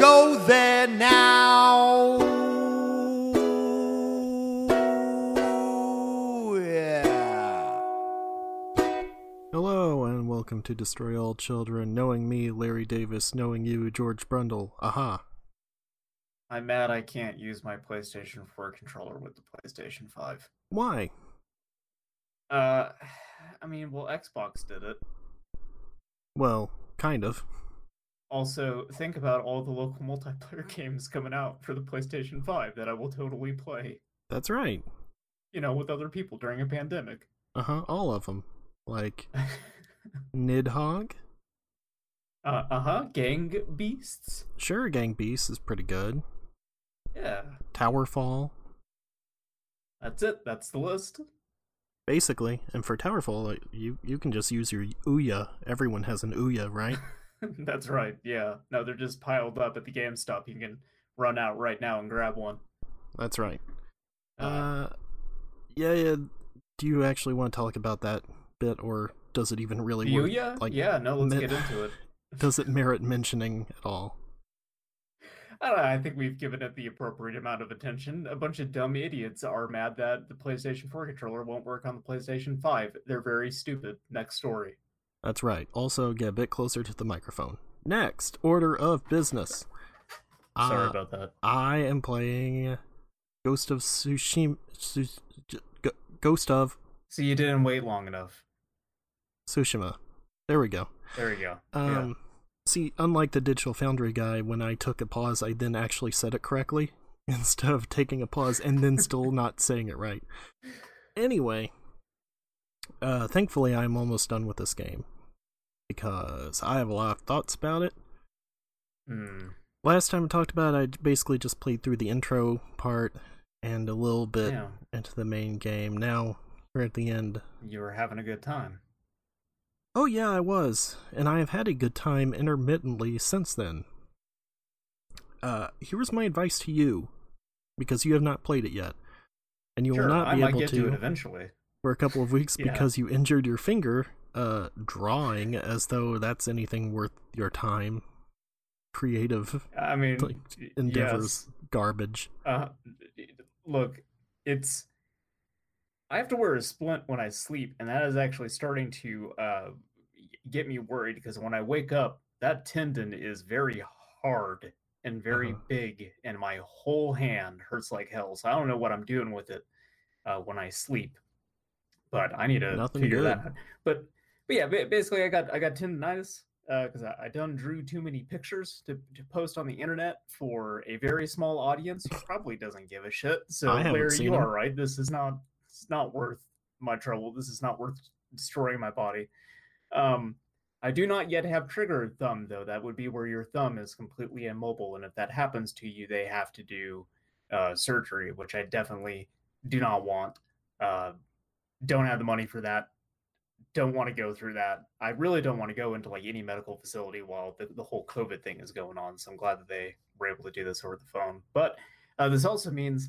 go there now. Yeah. Hello and welcome to Destroy All Children, knowing me, Larry Davis, knowing you, George Brundle. Aha. I'm mad I can't use my PlayStation 4 controller with the PlayStation 5. Why? Uh, I mean, well, Xbox did it. Well, kind of. Also, think about all the local multiplayer games coming out for the PlayStation 5 that I will totally play, That's right. you know, with other people during a pandemic. Uh huh, all of them. Like Nidhogg? uh huh. Gang Beasts? Sure, Gang Beasts is pretty good. Yeah. Towerfall, That's it. That's the list. basically. And for Towerfall, you, you can just use your Ouya. Everyone has an Ouya, right? That's right. Yeah. No, they're just piled up at the GameStop. You can run out right now and grab one. That's right. Uh, Uh, yeah, yeah. Do you actually want to talk about that bit, or does it even really work? Ouya? like, yeah, no, let's mi- get into it. Does it merit mentioning at all? I don't know. I think we've given it the appropriate amount of attention. A bunch of dumb idiots are mad that the PlayStation 4 controller won't work on the PlayStation 5. They're very stupid. Next story. That's right. Also, get a bit closer to the microphone. Next, order of business. Sorry Uh, about that. I am playing Ghost of Tsushima. Su- G- G- Ghost of So you didn't wait long enough. Tsushima. There we go. There we go. Um, see, unlike the Digital Foundry guy, when I took a pause, I then actually said it correctly instead of taking a pause and then still not saying it right. Anyway, uh, thankfully, I'm almost done with this game because I have a lot of thoughts about it. Hmm. Last time I talked about it, I basically just played through the intro part and a little bit Yeah. into the main game. Now we're at the end. You were having a good time. Oh, yeah, I was, and I have had a good time intermittently since then. Uh, here's my advice to you, because you have not played it yet, and you sure, will not I be might able get to, to it eventually. For a couple of weeks Yeah. because you injured your finger uh, drawing, as though that's anything worth your time. Creative I mean, like, endeavors, yes. garbage. Uh, look, it's. I have to wear a splint when I sleep, and that is actually starting to uh, get me worried because when I wake up, that tendon is very hard and very Uh-huh. big, and my whole hand hurts like hell. So I don't know what I'm doing with it uh, when I sleep, but I need to Nothing figure that good. out. But but yeah, basically, I got I got tendonitis because I, I done drew too many pictures to, to post on the internet for a very small audience who probably doesn't give a shit. So Larry, you 'em. are right. This is not it's not worth my trouble. This is not worth destroying my body. Um, I do not yet have trigger thumb though. That would be where your thumb is completely immobile, and if that happens to you, they have to do uh, surgery, which I definitely do not want. Uh, don't have the money for that don't want to go through that. I really don't want to go into like any medical facility while the, the whole COVID thing is going on. So I'm glad that they were able to do this over the phone. But uh, this also means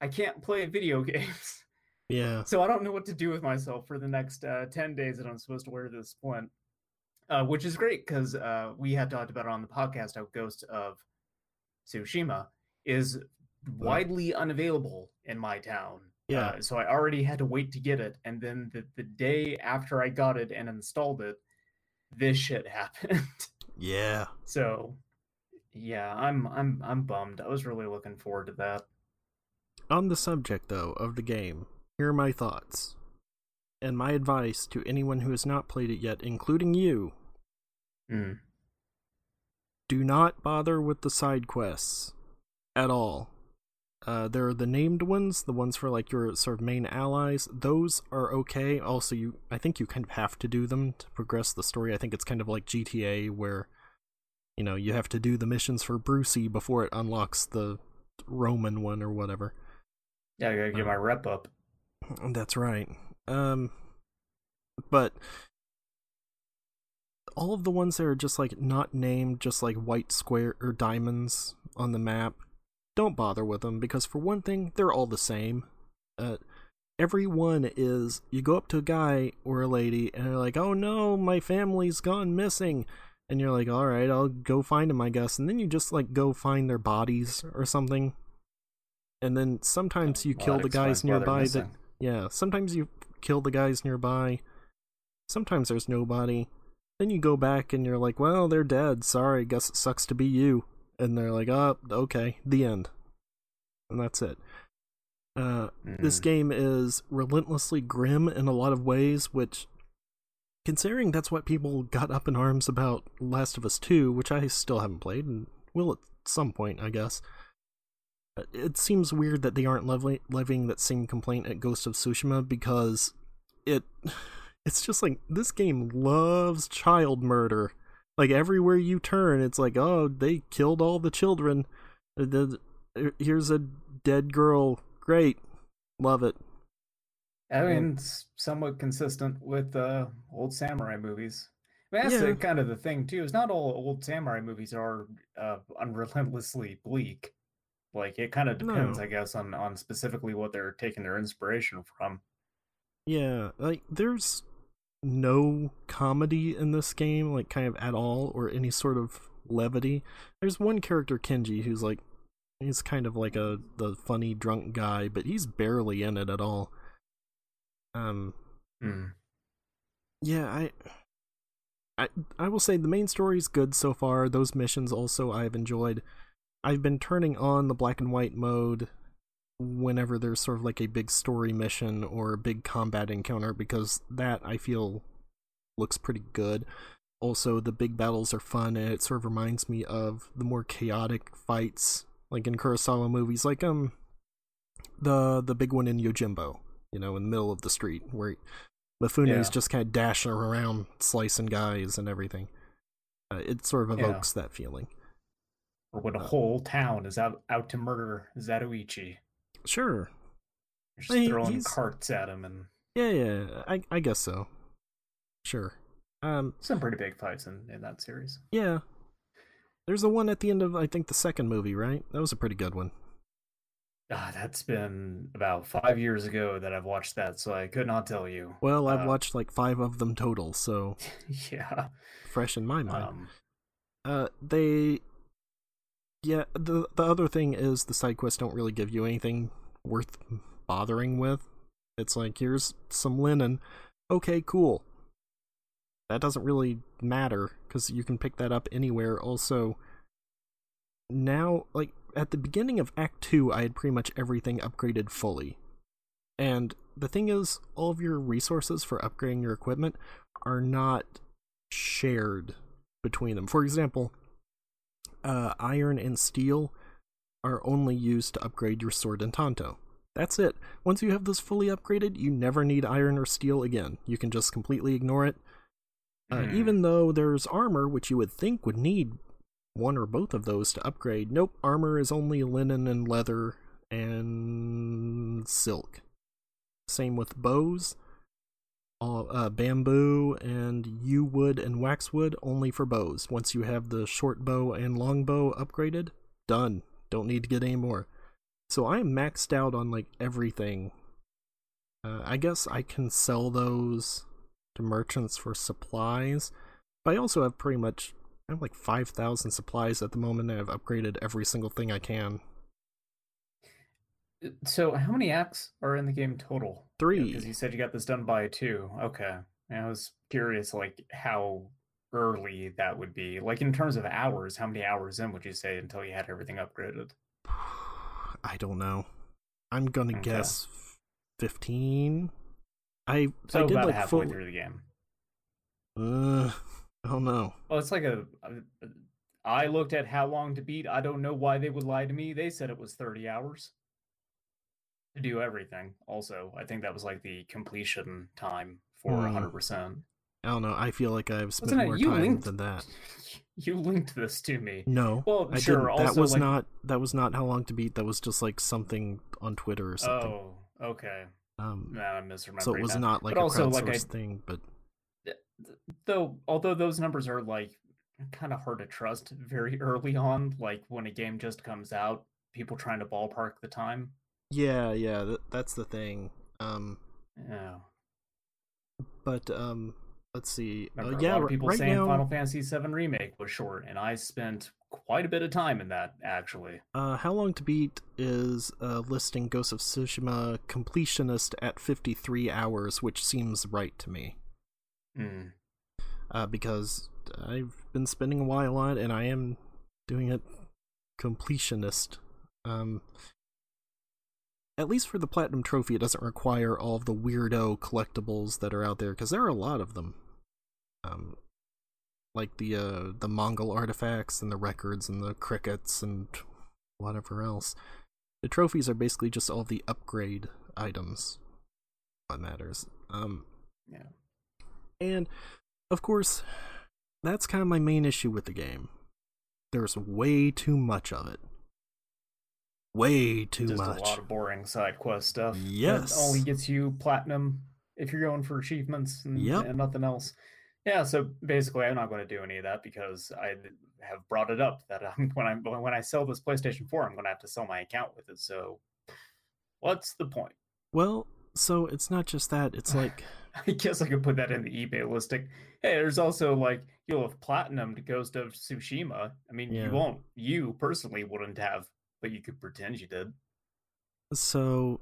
I can't play video games. Yeah. So I don't know what to do with myself for the next uh, 10 days that I'm supposed to wear this splint, uh, which is great because uh, we had talked about it on the podcast how Ghost of Tsushima is widely unavailable in my town. Yeah. Uh, so I already had to wait to get it. And then the, the day after I got it and installed it, this shit happened. Yeah. so yeah, I'm I'm I'm bummed. I was really looking forward to that. On the subject, though, of the game, here are my thoughts. And my advice to anyone who has not played it yet, including you Mm. do not bother with the side quests at all. Uh, there are the named ones, the ones for like your sort of main allies. Those are okay. Also, you, I think you kind of have to do them to progress the story. I think it's kind of like GTA where you know, you have to do the missions for Brucie before it unlocks the Roman one or whatever. Yeah, I gotta get Uh, my rep up. That's right. Um, but all of the ones that are just like not named, just like white square or diamonds on the map, don't bother with them because for one thing, they're all the same. Uh, every one is you go up to a guy or a lady and they're like, "Oh no, my family's gone missing." And you're like, "All right, I'll go find them, I guess." And then you just like go find their bodies or something. And then sometimes you Well, kill the guys explains why they're nearby that yeah, sometimes you kill the guys nearby. Sometimes there's nobody. Then you go back and you're like, well, they're dead. Sorry, guess it sucks to be you. And they're like, oh, okay, the end. And that's it. Uh, This Mm. game is relentlessly grim in a lot of ways, which, considering that's what people got up in arms about Last of Us 2, which I still haven't played and will at some point, I guess. It seems weird that they aren't leveling, levying that same complaint at Ghost of Tsushima because it it's just like this game loves child murder. Like everywhere you turn, it's like, oh, they killed all the children. Uh, the- uh, Here's a dead girl. Great, love it. I mean, it's somewhat consistent with uh, old samurai movies. I mean, that's Yeah. the, kind of the thing too. Is not all old samurai movies are uh, unrelentlessly bleak. Like it kind of depends, No. I guess, on on specifically what they're taking their inspiration from. Yeah, like there's no comedy in this game, like kind of at all, or any sort of levity. There's one character, Kenji, who's like he's kind of like a the funny drunk guy, but he's barely in it at all. Um, Hmm. yeah, I, I, I will say the main story's good so far. Those missions also I've enjoyed. I've been turning on the black and white mode whenever there's sort of like a big story mission or a big combat encounter because that I feel looks pretty good. Also, the big battles are fun and it sort of reminds me of the more chaotic fights like in Kurosawa movies, like um the the big one in Yojimbo, you know, in the middle of the street where Mifune's Yeah. just kind of dashing around, slicing guys and everything. Uh, it sort of Yeah. evokes that feeling. Or when a whole town is out out to murder Zatoichi, Sure. just He- throwing he's- carts at him, and Yeah, yeah. I I guess so. Sure. Um. some pretty big fights in in that series. Yeah. There's the one at the end of I think the second movie, right? That was a pretty good one. Ah, that's been about five years ago that I've watched that, so I could not tell you. Well, I've Uh, watched like five of them total, so yeah. fresh in my mind. Um, Uh, they, yeah. the The other thing is the side quests don't really give you anything worth bothering with. It's like here's some linen. Okay, cool. That doesn't really matter because you can pick that up anywhere. Also, now like at the beginning of Act Two, I had pretty much everything upgraded fully. And the thing is, all of your resources for upgrading your equipment are not shared between them. For example, uh, iron and steel are only used to upgrade your sword and tanto. That's it. Once you have this fully upgraded, you never need iron or steel again. You can just completely ignore it. Uh, Hmm. Even though there's armor, which you would think would need one or both of those to upgrade, nope, armor is only linen and leather and silk. Same with bows all, uh, bamboo and yew wood and waxwood only for bows. Once you have the short bow and long bow upgraded, done. Don't need to get any more. So I am maxed out on like everything. Uh, I guess I can sell those to merchants for supplies, but I also have pretty much I have like five thousand supplies at the moment. I've upgraded every single thing I can. So, how many acts are in the game total? Three. Because you said you got this done by two. Okay. And I was curious, like, how early that would be. Like, in terms of hours, how many hours in would you say until you had everything upgraded? I don't know. I'm gonna Okay. guess fifteen. I So, I did about like halfway full. through the game. Uh, I don't know. Well, it's like a. a- I looked at how long to beat. I don't know why they would lie to me. They said it was 30 hours to do everything. Also, I think that was like the completion time for Hmm. 100%. I don't know. I feel like I've spent Wasn't more time linked? than that. You linked this to me. No, Well, I sure. didn't. Also, that was like, not that was not how long to beat. That was just like something on Twitter or something. Oh, okay. um, Nah, I'm misremembering. so it was that. not like But a also, like, I- thing, but though although those numbers are like kind of hard to trust very early on like when a game just comes out people trying to ballpark the time yeah, yeah, th- that's the thing. Um, yeah but um, let's see. Uh, yeah, a lot of people right saying now, final fantasy 7 remake was short and i spent quite a bit of time in that actually Uh, how long to beat is uh, listing Ghost of Tsushima completionist at 53 hours, which seems right to me. Hmm. Uh, because I've been spending a while on it, and I am doing it completionist. Um, at least for the platinum trophy, it doesn't require all of the weirdo collectibles that are out there, because there are a lot of them. Um, like the uh, the Mongol artifacts and the records and the crickets and whatever else. The trophies are basically just all the upgrade items. What matters. Um, yeah and of course, that's kind of my main issue with the game. There's way too much of it. Way too just much. a lot of boring side quest stuff that Yes. only gets you platinum if you're going for achievements and, Yep. and nothing else yeah so basically i'm not going to do any of that because i have brought it up that I'm, when i when i sell this playstation 4 i'm going to have to sell my account with it so what's the point Well, so it's not just that. It's like i guess i could put that in the ebay listing hey there's also like you'll have platinum to ghost of tsushima i mean Yeah. you won't you personally wouldn't have but you could pretend you did so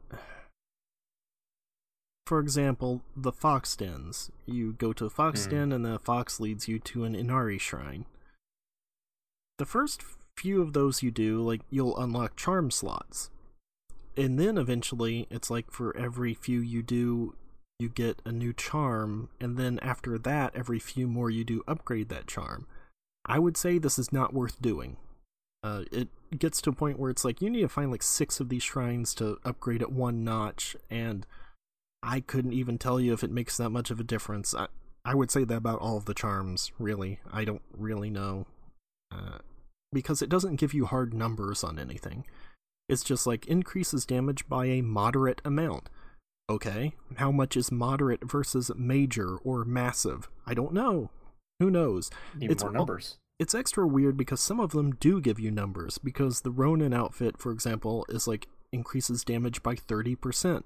for example, the fox dens. You go to a fox Hmm. den and the fox leads you to an Inari shrine. The first few of those you do, like you'll unlock charm slots. And then eventually it's like for every few you do you get a new charm and then after that every few more you do upgrade that charm. I would say this is not worth doing. Uh, it gets to a point where it's like you need to find like six of these shrines to upgrade at one notch, and I couldn't even tell you if it makes that much of a difference. I, I would say that about all of the charms, really. I don't really know. Uh, because it doesn't give you hard numbers on anything. It's just like increases damage by a moderate amount. Okay, how much is moderate versus major or massive? I don't know. Who knows? need It's more numbers it's extra weird because some of them do give you numbers because the Ronin outfit, for example, is like increases damage by 30%.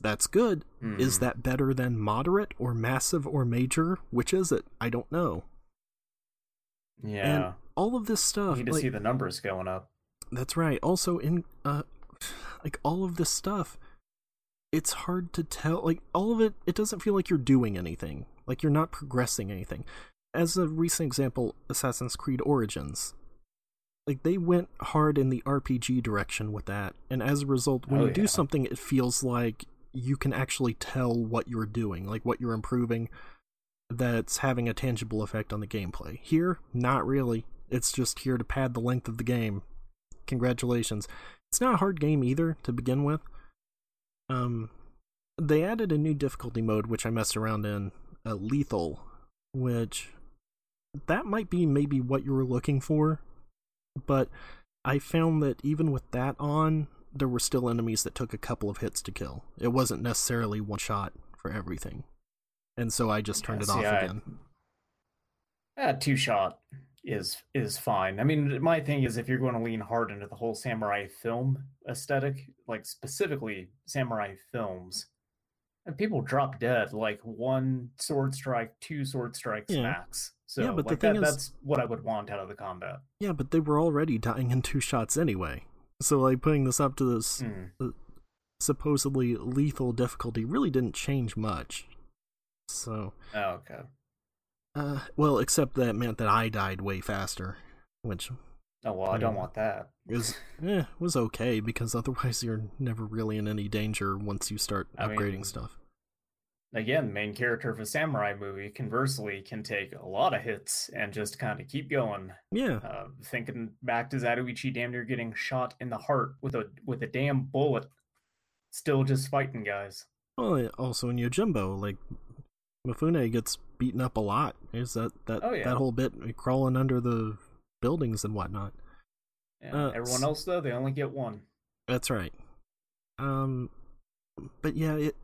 That's good. Is Hmm. that better than moderate or massive or major? Which is it? I don't know. yeah And all of this You stuff need to like, see the numbers going up. That's right. Also in uh like all of this stuff it's hard to tell like all of it it doesn't feel like you're doing anything. Like you're not progressing anything. As a recent example, Assassin's Creed Origins. Like they went hard in the RPG direction with that, and as a result, when Oh, you do something it feels like you can actually tell what you're doing, like what you're improving that's having a tangible effect on the gameplay. Here, not really. It's just here to pad the length of the game. Congratulations. It's not a hard game either to begin with. Um they added a new difficulty mode which I messed around in, uh, lethal, which that might be maybe what you were looking for, but I found that even with that on, there were still enemies that took a couple of hits to kill. It wasn't necessarily one shot for everything. And so I just turned Yeah, it see, off I- again. Uh, two shot is is fine. I mean, my thing is if you're going to lean hard into the whole samurai film aesthetic, like specifically samurai films, and people drop dead like one sword strike, two sword strikes Yeah. max. So Yeah, but the thing that, is- that's what I would want out of the combat. Yeah, but they were already dying in two shots anyway. So like putting this up to this Hmm. supposedly lethal difficulty really didn't change much. So, Oh, okay. uh, well, except that meant that I died way faster, which Oh well, I don't want that. is eh, was okay because otherwise you're never really in any danger once you start I upgrading mean- stuff. Again, the main character of a samurai movie, conversely, can take a lot of hits and just kind of keep going. Yeah, Uh, thinking back to Zatoichi damn near getting shot in the heart with a with a damn bullet, still just fighting guys. well, also in Yojimbo, like Mifune gets beaten up a lot. Is that that Oh, yeah. that whole bit crawling under the buildings and whatnot? Yeah, Uh, everyone else though, they only get one. That's right. Um, but yeah, it.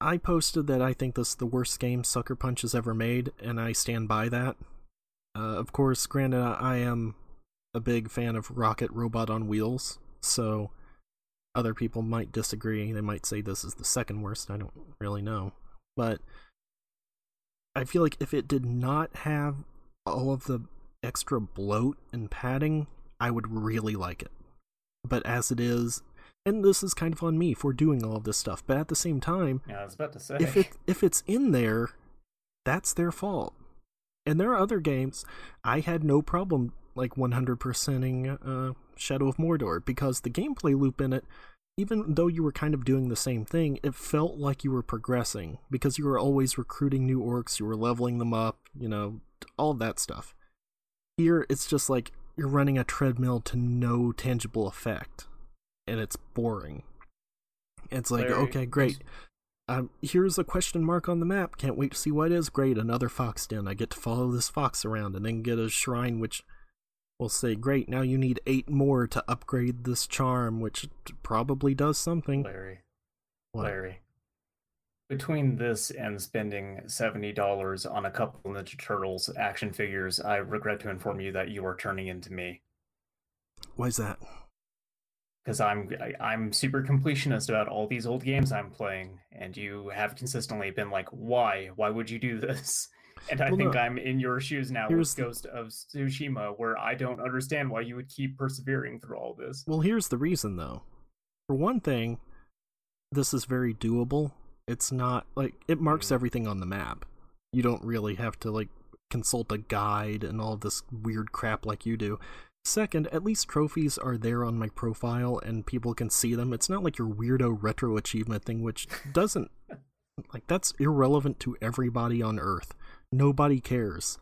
I posted that I think this is the worst game Sucker Punch has ever made, and I stand by that. Uh, of course, granted, I, I am a big fan of Rocket Robot on Wheels, so other people might disagree. They might say this is the second worst. I don't really know, but I feel like if it did not have all of the extra bloat and padding, I would really like it but as it is and this is kind of on me for doing all of this stuff but at the same time Yeah, I was about to say. if it if it's in there that's their fault. And there are other games i had no problem like 100%ing uh, shadow of mordor because the gameplay loop in it even though you were kind of doing the same thing it felt like you were progressing because you were always recruiting new orcs you were leveling them up you know all that stuff. Here it's just like you're running a treadmill to no tangible effect and it's boring it's like Larry, okay great um, here's a question mark on the map. Can't wait to see what it is. Great, another fox den. I get to follow this fox around and then get a shrine which will say, Great, now you need eight more to upgrade this charm, which probably does something. Larry, What? Larry. Between this and spending seventy dollars on a couple of Ninja Turtles action figures, I regret to inform you that you are turning into me. Why is that? Because I'm I, I'm super completionist about all these old games I'm playing, and you have consistently been like, "Why? Why would you do this?" And I Well, think no. I'm in your shoes now Here's with the- Ghost of Tsushima, where I don't understand why you would keep persevering through all this. Well, here's the reason, though. For one thing, this is very doable. It's not like it marks Mhm. everything on the map. You don't really have to like consult a guide and all this weird crap like you do. Second, at least trophies are there on my profile and people can see them. It's not like your weirdo retro achievement thing, which doesn't like that's irrelevant to everybody on Earth. Nobody cares.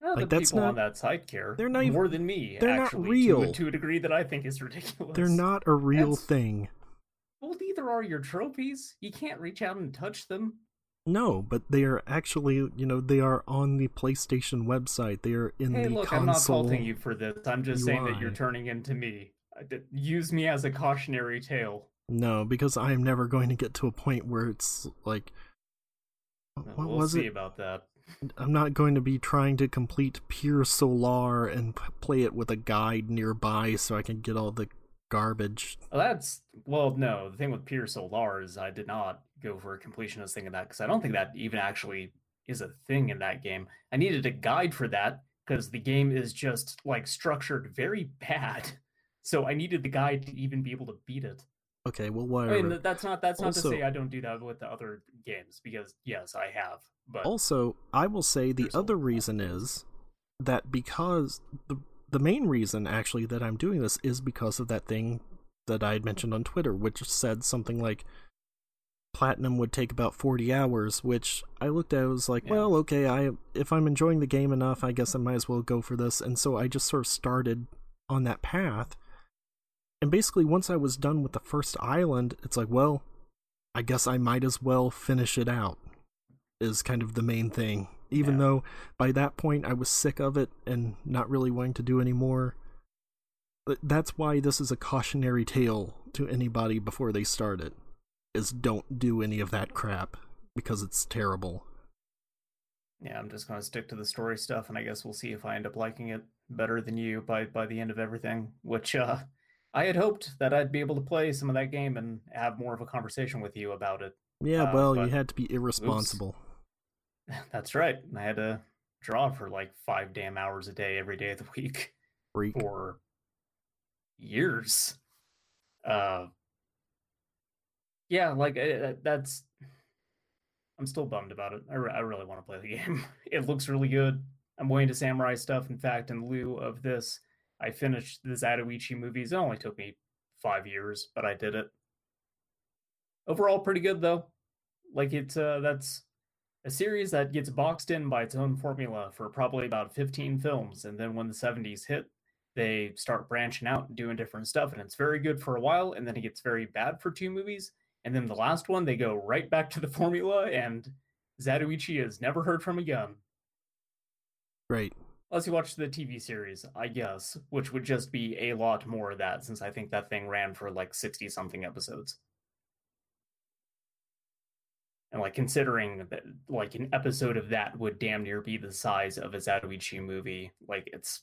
Well, Like, that's people on not- that side care they're not more than me. they're not real. to, to a degree that I think is ridiculous. They're not a real That's- thing. Well, neither are your trophies. You can't reach out and touch them. No, but they are actually, you know, they are on the PlayStation website. They are in Hey, the look, I'm not console. faulting you for this. I'm just saying that you're turning into me. Use me as a cautionary tale. No, because I am never going to get to a point where it's like, what we'll was see it? about that. I'm not going to be trying to complete Pier Solar and p- play it with a guide nearby so I can get all the garbage. Well, that's well, no. The thing with Pier Solar is I did not go for a completionist thing in that because I don't think that even actually is a thing in that game. I needed a guide for that because the game is just like structured very bad. So I needed the guide to even be able to beat it. Okay, well, I whatever. mean, that's not that's not Also- to say I don't do that with the other games because yes, I have. But Also, I will say the other reason is that because the the main reason actually that I'm doing this is because of that thing that I had mentioned on Twitter, which said something like platinum would take about 40 hours, which I looked at I was like, Yeah. well, okay, I if I'm enjoying the game enough, I guess I might as well go for this. And so I just sort of started on that path. And basically once I was done with the first island, it's like, well, I guess I might as well finish it out is kind of the main thing. Even Yeah. though by that point I was sick of it and not really wanting to do any more. But That's why this is a cautionary tale to anybody before they start it. Is don't do any of that crap because it's terrible. yeah, I'm just gonna stick to the story stuff, and I guess we'll see if I end up liking it better than you by by the end of everything. Which uh, I had hoped that I'd be able to play some of that game and have more of a conversation with you about it. Yeah, Uh, well, you had to be irresponsible. That's right. I had to draw for like five damn hours a day every day of the week Freak. for years. Uh, yeah, like uh, that's. I'm still bummed about it. I, re- I really want to play the game. It looks really good. I'm way into samurai stuff. In fact, in lieu of this, I finished the Zatoichi movies. It only took me five years, but I did it. Overall, pretty good though. Like it's uh, that's a series that gets boxed in by its own formula for probably about 15 films, and then when the 70s hit, they start branching out and doing different stuff, and it's very good for a while, and then it gets very bad for two movies, and then the last one they go right back to the formula, and Zatoichi is never heard from again. Right. Unless you watch the TV series, I guess, which would just be a lot more of that since I think that thing ran for like 60 something episodes. And like considering that like an episode of that would damn near be the size of a Zatoichi movie, like it's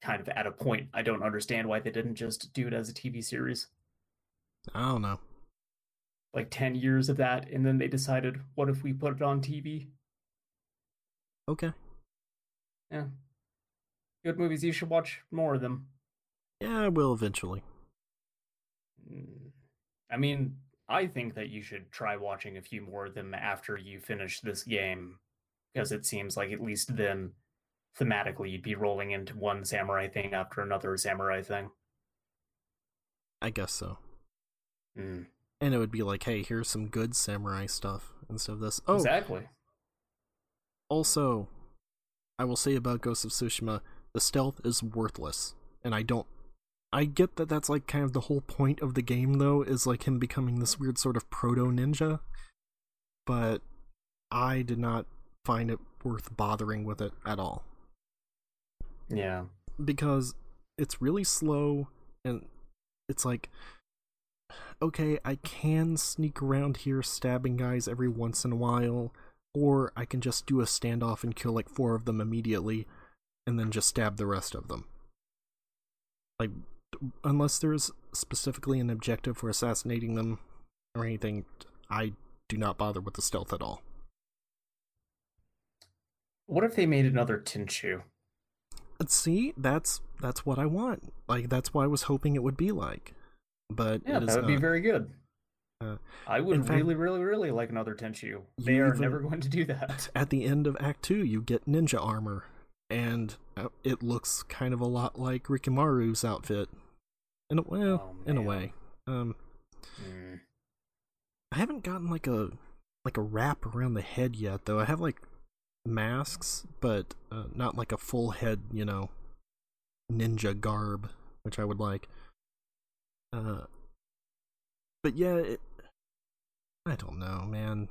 kind of at a point I don't understand why they didn't just do it as a TV series. I don't know. Like 10 years of that, and then they decided, what if we put it on TV? Okay. Yeah. Good movies, you should watch more of them. Yeah, I will eventually. Mm, I mean, I think that you should try watching a few more of them after you finish this game, because it seems like at least then, thematically, you'd be rolling into one samurai thing after another samurai thing. I guess so. Mm, And it would be like, hey, here's some good samurai stuff instead of this. Oh, Exactly. also, I will say about Ghost of Tsushima, the stealth is worthless, and I don't. I get that that's like kind of the whole point of the game, though, is like him becoming this weird sort of proto ninja. But I did not find it worth bothering with it at all Yeah. because it's really slow and it's like okay i can sneak around here stabbing guys every once in a while or i can just do a standoff and kill like four of them immediately and then just stab the rest of them like unless there's specifically an objective for assassinating them or anything i do not bother with the stealth at all What if they made another Tenchu? see that's that's what i want like that's what i was hoping it would be like but Yeah, that would be very good. Uh, I would fact- really, really, really like another Tenchu. They are even- never going to do that. at the end of Act Two, you get ninja armor, and uh, it looks kind of a lot like Rikimaru's outfit. In a well, Oh, in a way. Um, Mm. I haven't gotten like a like a wrap around the head yet, though. I have like masks, but uh, not like a full head, you know, ninja garb, which I would like. Uh, but yeah, it, I don't know, man.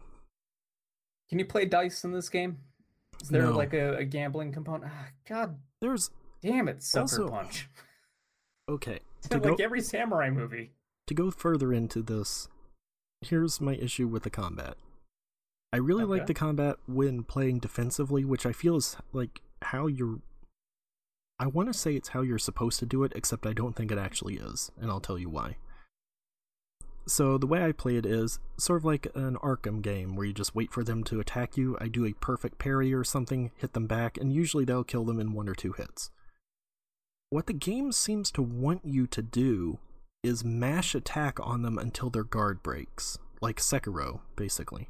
Can you play dice in this game? Is there No. like a, a gambling component? Ah, God There's damn it, Sucker Also- Punch. okay. To like go, every samurai movie. to go further into this, here's my issue with the combat. I really like the combat when playing defensively, which I feel is like how you're. I want to say it's how you're supposed to do it, except I don't think it actually is, and I'll tell you why. So, the way I play it is sort of like an Arkham game where you just wait for them to attack you. I do a perfect parry or something, hit them back, and usually they'll kill them in one or two hits. What the game seems to want you to do is mash attack on them until their guard breaks, like Sekiro, basically.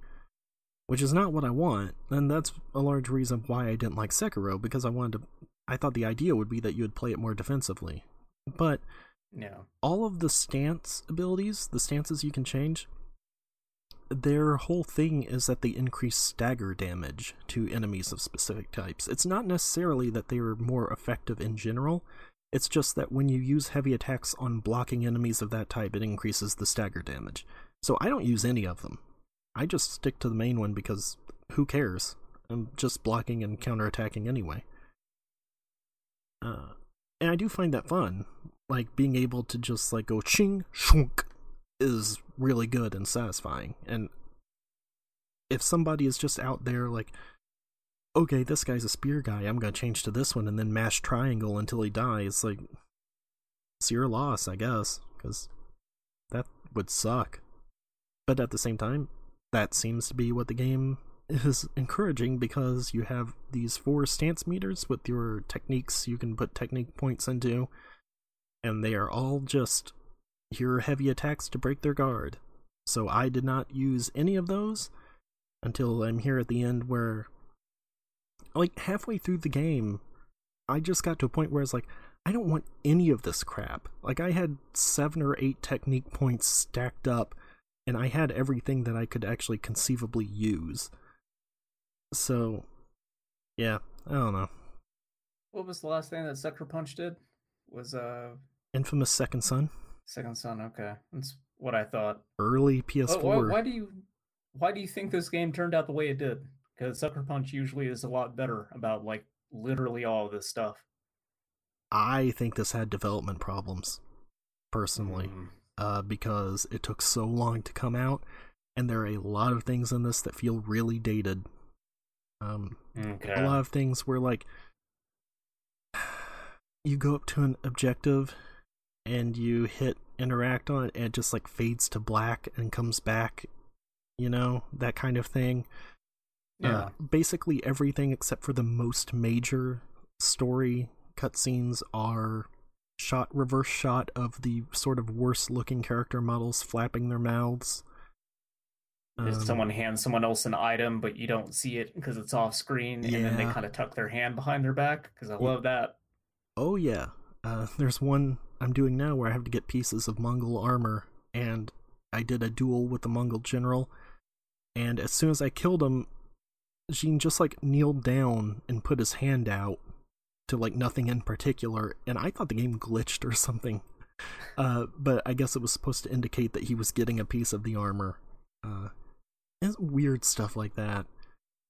Which is not what I want, and that's a large reason why I didn't like Sekiro, because I wanted to. I thought the idea would be that you would play it more defensively. But Yeah. all of the stance abilities, the stances you can change, their whole thing is that they increase stagger damage to enemies of specific types. It's not necessarily that they are more effective in general, it's just that when you use heavy attacks on blocking enemies of that type, it increases the stagger damage. So I don't use any of them. I just stick to the main one because who cares? I'm just blocking and counterattacking anyway. Uh, and I do find that fun. Like being able to just like go ching shunk is really good and satisfying. And if somebody is just out there like, okay, this guy's a spear guy, I'm gonna change to this one and then mash triangle until he dies, like, it's your loss, I guess, because that would suck. But at the same time, that seems to be what the game is encouraging because you have these four stance meters with your techniques you can put technique points into, and they are all just your heavy attacks to break their guard. So I did not use any of those until I'm here at the end where, like, halfway through the game, I just got to a point where I was like, I don't want any of this crap. Like, I had seven or eight technique points stacked up, and I had everything that I could actually conceivably use. So, yeah, I don't know. What was the last thing that Sucker Punch did? Was uh Infamous Second Son, Second Son. Okay, that's what I thought. early PS4. why, why do you why do you think this game turned out the way it did? Because Sucker Punch usually is a lot better about like literally all of this stuff. I think this had development problems, personally, Mm. uh, because it took so long to come out, and there are a lot of things in this that feel really dated. Um, Okay. a lot of things where like you go up to an objective and you hit interact on it and it just like fades to black and comes back you know that kind of thing yeah. uh, basically everything except for the most major story cutscenes are shot reverse shot of the sort of worst looking character models flapping their mouths Um, someone hands someone else an item, but you don't see it because it's off screen, and then they kind of tuck their hand behind their back. Because I Yeah. love that. Oh yeah. Uh, there's one I'm doing now where I have to get pieces of Mongol armor, and I did a duel with the Mongol general, and as soon as I killed him, Jin just like kneeled down and put his hand out to like nothing in particular, and I thought the game glitched or something. Uh, but I guess it was supposed to indicate that he was getting a piece of the armor. Uh, it's weird stuff like that.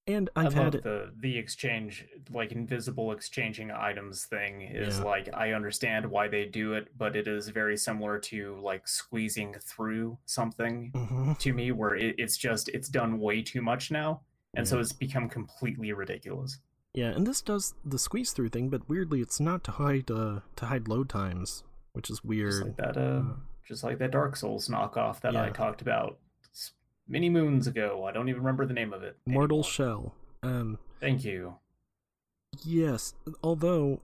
And I've I had it. the the exchange, like invisible exchanging items thing. Is Yeah. like I understand why they do it, but it is very similar to like squeezing through something Mhm. to me, where it, it's just it's done way too much now, and so it's become completely ridiculous. Yeah, and this does the squeeze through thing, but weirdly, it's not to hide uh, to hide load times, which is weird. Just like that, uh, Uh, just like that Dark Souls knockoff that I talked about many moons ago. I don't even remember the name of it. Mortal anymore. Shell. Um, Thank you. yes, although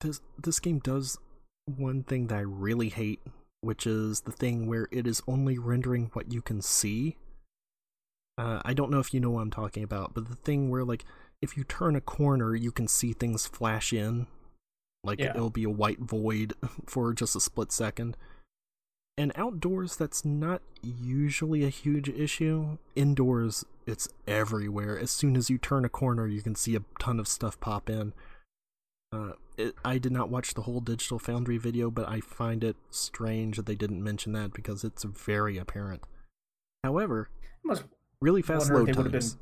this this game does one thing that I really hate, which is the thing where it is only rendering what you can see. Uh, I don't know if you know what I'm talking about, but the thing where like if you turn a corner, you can see things flash in, like Yeah. it'll be a white void for just a split second. And outdoors, that's not usually a huge issue. Indoors, it's everywhere. As soon as you turn a corner, you can see a ton of stuff pop in. Uh, it, I did not watch the whole Digital Foundry video, but I find it strange that they didn't mention that because it's very apparent. However, I must really fast load they would have times.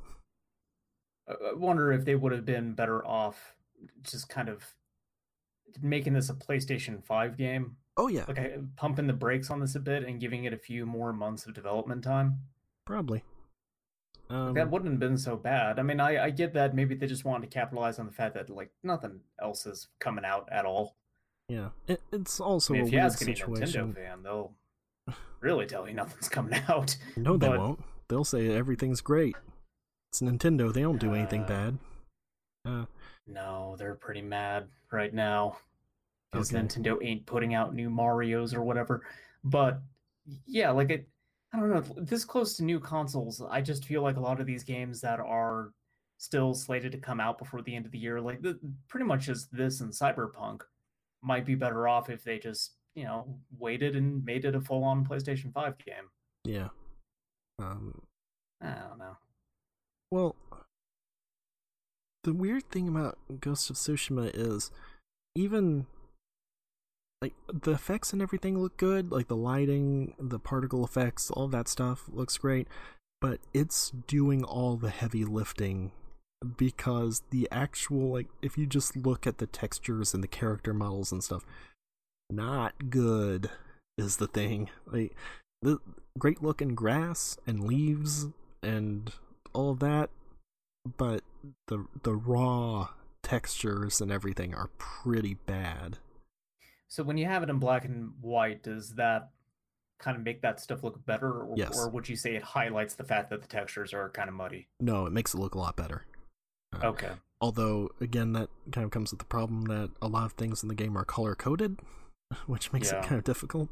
been. I wonder if they would have been better off just kind of making this a PlayStation 5 game. Oh yeah, Like I- pumping the brakes on this a bit and giving it a few more months of development time. probably. Um, that wouldn't have been so bad. I mean, I, I get that maybe they just wanted to capitalize on the fact that like nothing else is coming out at all. yeah, it, it's also I mean, a if you weird ask any situation. Nintendo fan, they'll really tell you nothing's coming out. No, they but- won't. They'll say everything's great. It's Nintendo. They don't do anything Uh, bad. Uh, No, they're pretty mad right now because Okay. Nintendo ain't putting out new Mario's or whatever. But yeah, like it, I don't know. This close to new consoles, I just feel like a lot of these games that are still slated to come out before the end of the year, like the, pretty much as this and Cyberpunk, might be better off if they just you know waited and made it a full-on PlayStation Five game. yeah. Um, I don't know. Well, the weird thing about Ghost of Tsushima is even like the effects and everything look good, like the lighting, the particle effects, all that stuff looks great, but it's doing all the heavy lifting because the actual like if you just look at the textures and the character models and stuff, not good is the thing. Like the great looking grass and leaves and all of that, but the the raw textures and everything are pretty bad. So when you have it in black and white, does that kind of make that stuff look better, or, Yes. or would you say it highlights the fact that the textures are kind of muddy? No, it makes it look a lot better. Uh, Okay. Although, again, that kind of comes with the problem that a lot of things in the game are color coded, which makes Yeah. it kind of difficult.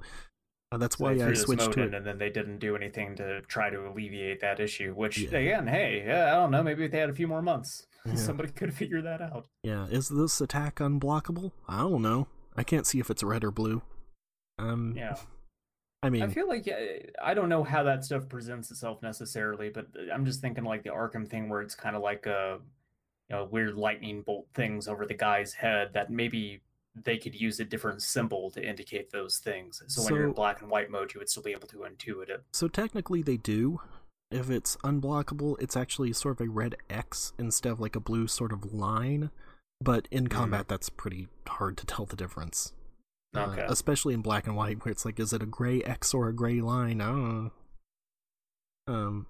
Uh, that's So why I switched to it. and then they didn't do anything to try to alleviate that issue. Which Yeah. again, hey, yeah, I don't know. Maybe if they had a few more months, Yeah. somebody could figure that out. Yeah, is this attack unblockable? I don't know. I can't see if it's red or blue. Um, Yeah. I mean, I feel like yeah, I don't know how that stuff presents itself necessarily, but I'm just thinking like the Arkham thing, where it's kind of like a you know weird lightning bolt things over the guy's head that maybe they could use a different symbol to indicate those things. So, when you're in black and white mode, you would still be able to intuit it. so technically they do, if it's unblockable, it's actually sort of a red X instead of like a blue sort of line. But in Mm-hmm. combat, that's pretty hard to tell the difference. Uh, Okay. especially in black and white, where it's like, is it a gray X or a gray line? I don't know. Um,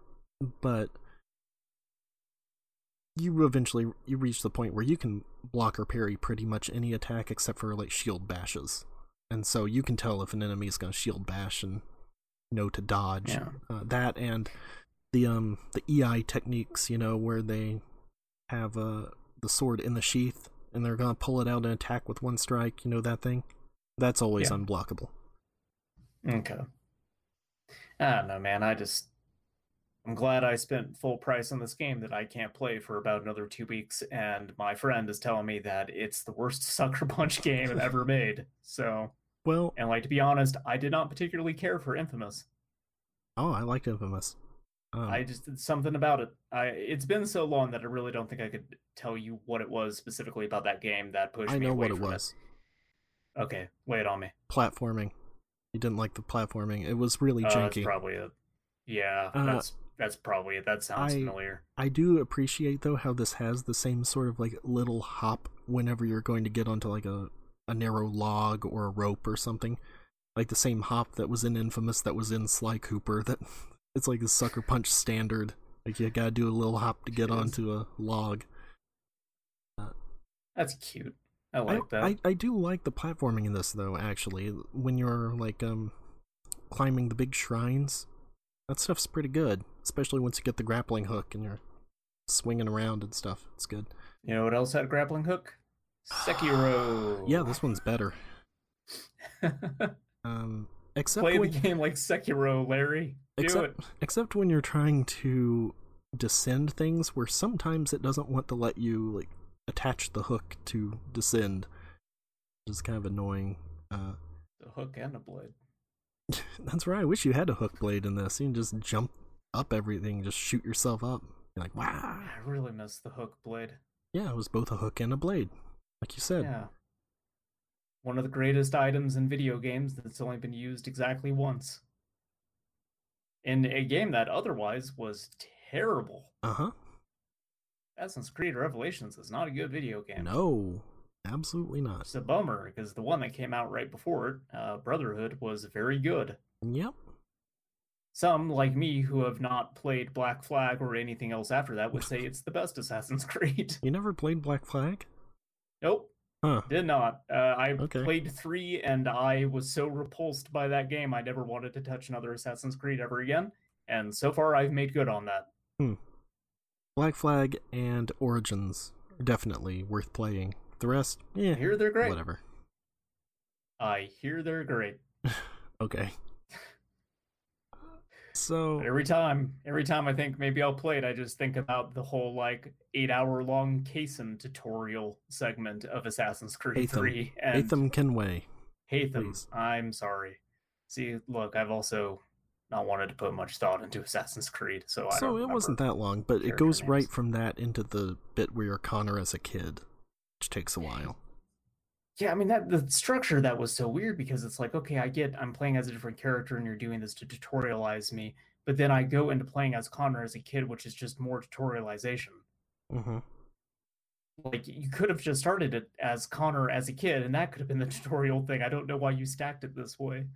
but you eventually you reach the point where you can block or parry pretty much any attack except for like shield bashes, and so you can tell if an enemy is going to shield bash and know to dodge. Yeah. Uh, that and the um the EI techniques, you know, where they have uh the sword in the sheath and they're gonna pull it out and attack with one strike. You know that thing? That's always Yeah. unblockable. Okay. I don't know, man. I just I'm glad I spent full price on this game that I can't play for about another two weeks, and my friend is telling me that it's the worst Sucker Punch game ever made. So, Well, and like to be honest, I did not particularly care for Infamous. oh, I liked Infamous. Um, I just did something about it. I it's been so long that I really don't think I could tell you what it was specifically about that game that pushed I me know away what it was. Okay, lay it on me. Platforming. You didn't like the platforming. It was really Uh, that's janky. probably it. Yeah, Uh, that's that's probably it. That sounds I- familiar. I do appreciate though how this has the same sort of like little hop whenever you're going to get onto like a a narrow log or a rope or something. Like the same hop that was in Infamous that was in Sly Cooper that it's like a sucker punch standard. Like you gotta do a little hop to get onto a log. That's cute. I I, like that. I I do like the platforming in this though, actually. When you're like um climbing the big shrines, that stuff's pretty good. Especially once you get the grappling hook and you're swinging around and stuff. It's good. You know what else had a grappling hook? Sekiro. Yeah, this one's better. Um, except Play when, the game like Sekiro, Larry. Do except it. except when you're trying to descend things, where sometimes it doesn't want to let you like attach the hook to descend, which is kind of annoying. Uh, The hook and a blade. that's right. I wish you had a hook blade in this. You can just jump up everything, just shoot yourself up. You're like, wow. I really miss the hook blade. Yeah, it was both a hook and a blade, like you said. Yeah. One of the greatest items in video games that's only been used exactly once. In a game that otherwise was terrible. Uh huh. Assassin's Creed Revelations is not a good video game. No, absolutely not. It's a bummer because the one that came out right before it, uh, Brotherhood, was very good. Yep. Some, like me, who have not played Black Flag or anything else after that, would say it's the best Assassin's Creed. You never played Black Flag? nope, Huh. did not. Uh, I Okay. played three, and I was so repulsed by that game, I never wanted to touch another Assassin's Creed ever again. And so far, I've made good on that. Hmm. Black Flag and Origins are definitely worth playing. The rest, yeah, I hear they're great. whatever. I hear they're great. Okay. So But every time, every time I think maybe I'll play it, I just think about the whole like eight hour long Kason tutorial segment of Assassin's Creed Hatham. 3. And Atham Kenway. Hatham, please. I'm sorry. See, look, I've also not wanted to put much thought into Assassin's Creed, so I So it wasn't that long, but it character goes right from that into the bit where you're Connor as a kid, which takes a while. Yeah, I mean that the structure that was so weird because it's like, okay, I get I'm playing as a different character and you're doing this to tutorialize me, but then I go into playing as Connor as a kid, which is just more tutorialization. Mm-hmm. Like you could have just started it as Connor as a kid, and that could have been the tutorial thing. I don't know why you stacked it this way.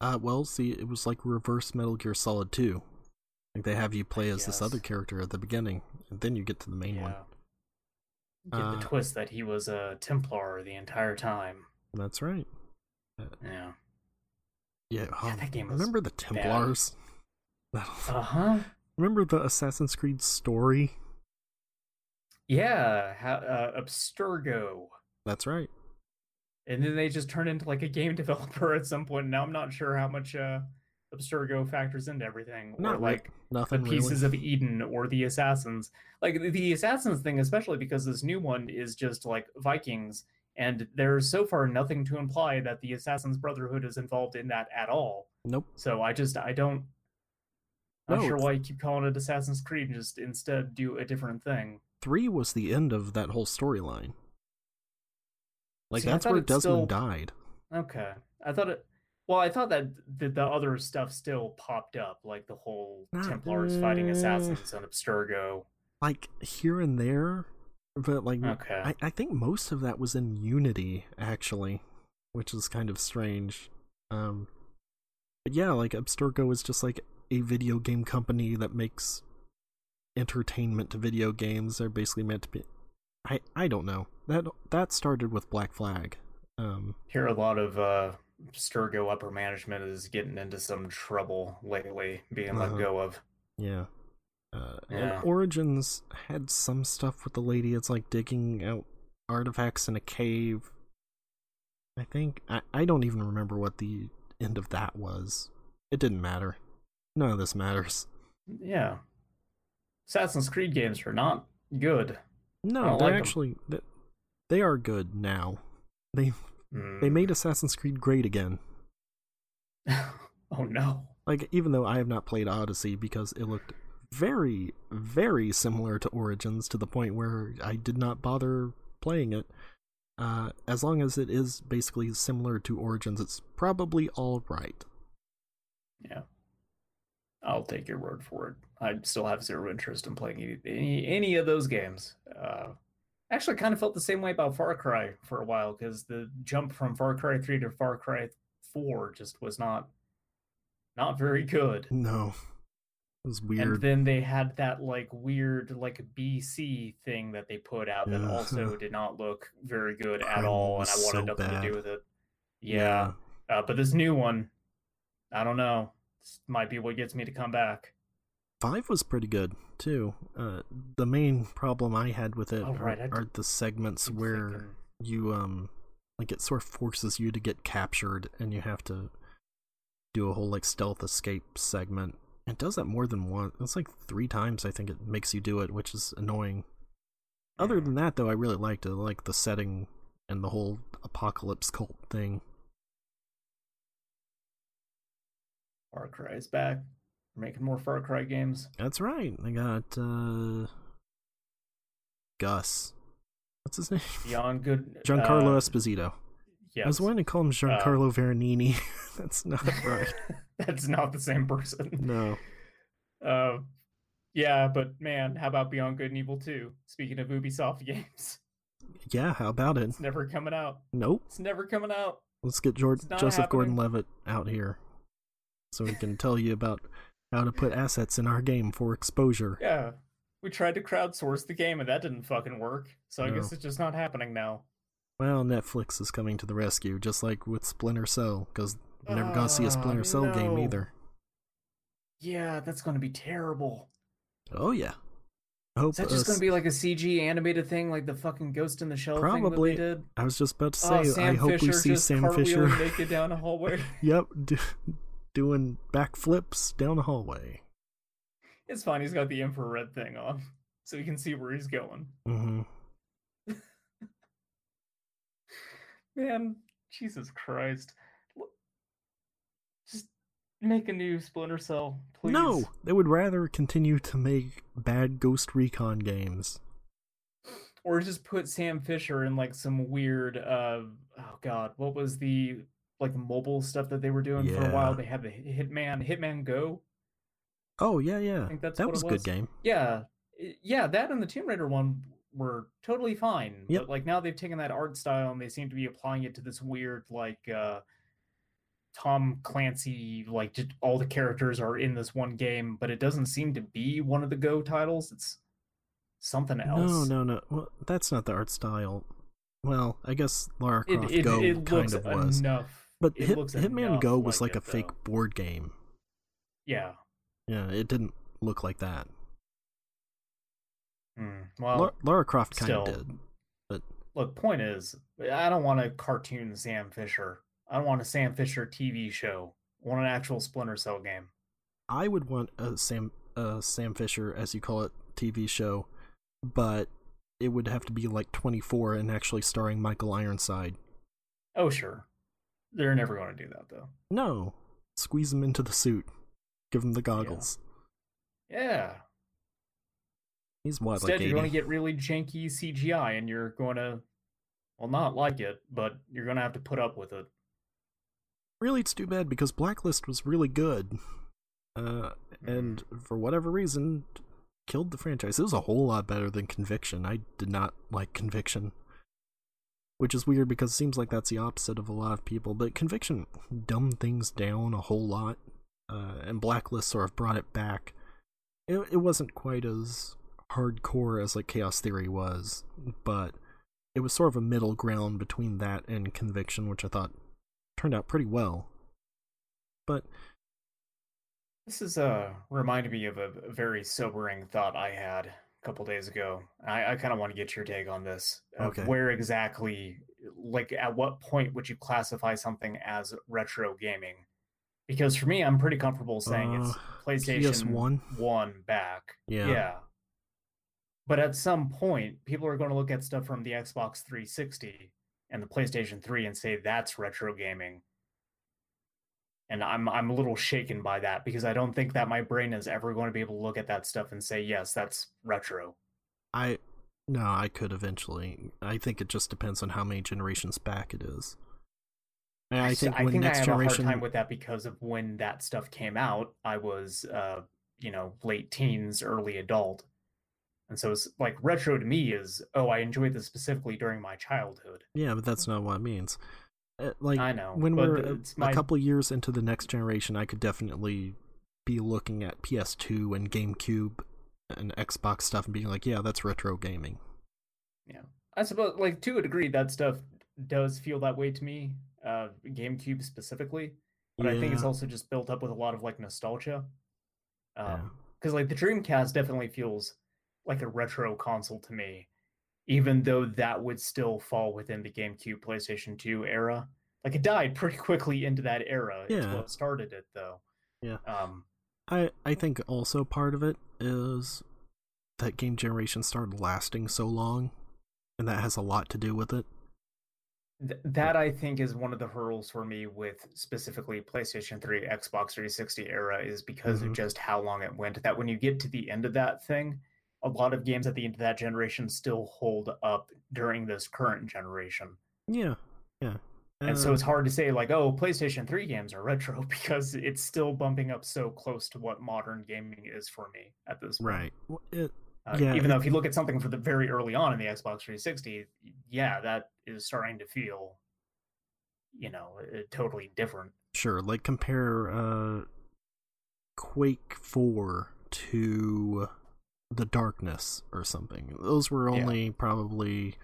Uh, well, see, it was like reverse Metal Gear Solid 2. Like they have you play as this other character at the beginning, and then you get to the main one. Get Uh, the twist that he was a Templar the entire time. That's right. Yeah. Yeah, um, that game remember the Templars? Uh huh. remember the Assassin's Creed story? Yeah. Ha- uh, Abstergo. That's right. and then they just turn into like a game developer at some point. Now I'm not sure how much uh, Abstergo factors into everything, Not or like the Nothing pieces really. of Eden or the assassins. Like the- the assassins thing, especially because this new one is just like Vikings, and there's so far nothing to imply that the Assassins Brotherhood is involved in that at all. Nope. So I just I don't. Not No, sure why you keep calling it Assassin's Creed and just instead do a different thing. Three was the end of that whole storyline. Like See, that's where Desmond still- died. Okay, I thought it. Well, I thought that the, the other stuff still popped up, like the whole Not- Templars fighting uh, assassins and Abstergo. Like here and there, but like Okay. I, I think most of that was in Unity actually, which is kind of strange. Um, but yeah, like Abstergo is just like a video game company that makes entertainment to video games. They're basically meant to be. I I don't know that that started with Black Flag. Um, Hear a lot of uh Sturgo upper management is getting into some trouble lately, being Uh-huh. let go of. yeah. Uh, Yeah. Origins had some stuff with the lady. It's like digging out artifacts in a cave. I think I, I don't even remember what the end of that was. It didn't matter. None of this matters. Yeah. Assassin's Creed games are not good. No, they're like actually they, they are good now. They they Mm. made Assassin's Creed great again. oh no. Like even though I have not played Odyssey because it looked very very similar to Origins to the point where I did not bother playing it. Uh, as long as it is basically similar to Origins, it's probably all right. Yeah. I'll take your word for it. I still have zero interest in playing any any, any of those games. Uh, actually, kind of felt the same way about Far Cry for a while because the jump from Far Cry Three to Far Cry Four just was not not very good. No, it was weird. And then they had that like weird like BC thing that they put out that also did not look very good at Primal all, and I wanted so nothing to do with it. Yeah, uh, but this new one, I don't know. This might be what gets me to come back. Five was pretty good too. Uh, the main problem I had with it Oh, right, are, are the segments where thinking- you um like it sort of forces you to get captured and you have to do a whole like stealth escape segment. It does that more than once. It's like three times I think it makes you do it, which is annoying. Other Mhm. than that though, I really liked it. I like the setting and the whole apocalypse cult thing. Far Cry is back. We're making more Far Cry games. That's right. I got uh Gus. What's his name? Beyond Good. Giancarlo uh, Esposito. Yes. I was wanting to call him Giancarlo Veronini. That's not right. That's not the same person. No. Uh, yeah, but man, how about Beyond Good and Evil 2? Speaking of Ubisoft games, Yeah, how about it? it's never coming out. Nope. It's never coming out. Let's get George, Joseph. Gordon-Levitt out here, so he can tell you about how to put assets in our game for exposure. Yeah. We tried to crowdsource the game and that didn't fucking work. So I No. guess it's just not happening now. Well, Netflix is coming to the rescue, just like with Splinter Cell, because we're never gonna see a Splinter Ah, Cell game either. Yeah, that's going to be terrible. Oh yeah. I hope. Is that just uh, going to be like a CG animated thing, like the fucking Ghost in the Shell thing Probably. that they did? I was just about to oh, say. Sam I hope Fisher we see Sam Fisher. naked down a hallway. yep, doing backflips down the hallway. it's fine. He's got the infrared thing on, so he can see where he's going. hmm Man, Jesus Christ. Just make a new Splinter Cell, please. No, they would rather continue to make bad Ghost Recon games. Or just put Sam Fisher in like some weird uh oh god, what was the like the mobile stuff that they were doing for a while? They had the Hitman Hitman Go. Oh yeah, yeah, I think that's that was a good game. Yeah. Yeah, that and the Tomb Raider one were totally fine. Yep. But like now they've taken that art style and they seem to be applying it to this weird like uh Tom Clancy like just all the characters are in this one game, but it doesn't seem to be one of the Go titles. It's something else. No, no, no. Well, that's not the art style. Well, I guess Lara It, Croft it, Go it kind looks of was, enough. But Hit, Hitman Go was like like a fake board game. Yeah. Yeah, it didn't look like that. Hmm. Well, Lar- Lara Croft kind of did. But look, point is, I don't want a cartoon Sam Fisher. I don't want a Sam Fisher TV show. I want an actual Splinter Cell game. I would want a Sam a Sam Fisher, as you call it, TV show, but it would have to be like 24 and actually starring Michael Ironside. Oh, sure. They're never going to do that, though. No, squeeze him into the suit, give him the goggles. Yeah. He's what Instead, like you're going to get really janky CGI, and you're going to, well, not like it, but you're going to have to put up with it. really, it's too bad because Blacklist was really good, uh, and for whatever reason, killed the franchise. It was a whole lot better than Conviction. I did not like Conviction, which is weird because it seems like that's the opposite of a lot of people. But Conviction dumbed things down a whole lot, uh, and Blacklist sort of brought it back. It it wasn't quite as hardcore as like Chaos Theory was, but it was sort of a middle ground between that and Conviction, which I thought turned out pretty well. But This is uh reminded me of a, very sobering thought I had couple days ago. I, I kind of want to get your take on this. Okay. Where exactly, like, at what point would you classify something as retro gaming? Because for me, I'm pretty comfortable saying it's Uh, PlayStation PS1? one back. Yeah. Yeah. But at some point, people are going to look at stuff from the Xbox 360 and the PlayStation 3 and say that's retro gaming. And I'm I'm a little shaken by that because I don't think that my brain is ever going to be able to look at that stuff and say yes, that's retro. I no, I could eventually. I think it just depends on how many generations back it is. And I think I when think I next have generation, a hard time with that because of when that stuff came out. I was uh, you know, late teens, early adult. And so it's like retro to me is, oh, I enjoyed this specifically during my childhood. yeah, but that's not what it means. Uh, Like I know, when we're a, my- couple years into the next generation, I could definitely be looking at PS2 and GameCube and Xbox stuff and being like, yeah, that's retro gaming. Yeah, I suppose, like to a degree, that stuff does feel that way to me. Uh, GameCube specifically, but I think it's also just built up with a lot of like nostalgia. Yeah. Um, because like the Dreamcast definitely feels like a retro console to me, even though that would still fall within the GameCube, PlayStation 2 era. Like it died pretty quickly into that era. It's Yeah. what started it, though. Yeah. Um, I I think also part of it is that game generation started lasting so long, and that has a lot to do with it. Th- that I think is one of the hurdles for me with specifically PlayStation 3, Xbox 360 era is because Mhm. of just how long it went. That when you get to the end of that thing, a lot of games at the end of that generation still hold up during this current generation. Yeah, yeah. And so it's hard to say like, oh, PlayStation 3 games are retro because it's still bumping up so close to what modern gaming is for me at this point. right. Well, It, Uh, Yeah, even though if you look at something for the very early on in the Xbox 360, yeah, that is starting to feel, you know, totally different. sure. Like compare uh, Quake Four to The Darkness or something. Those were Yeah. only probably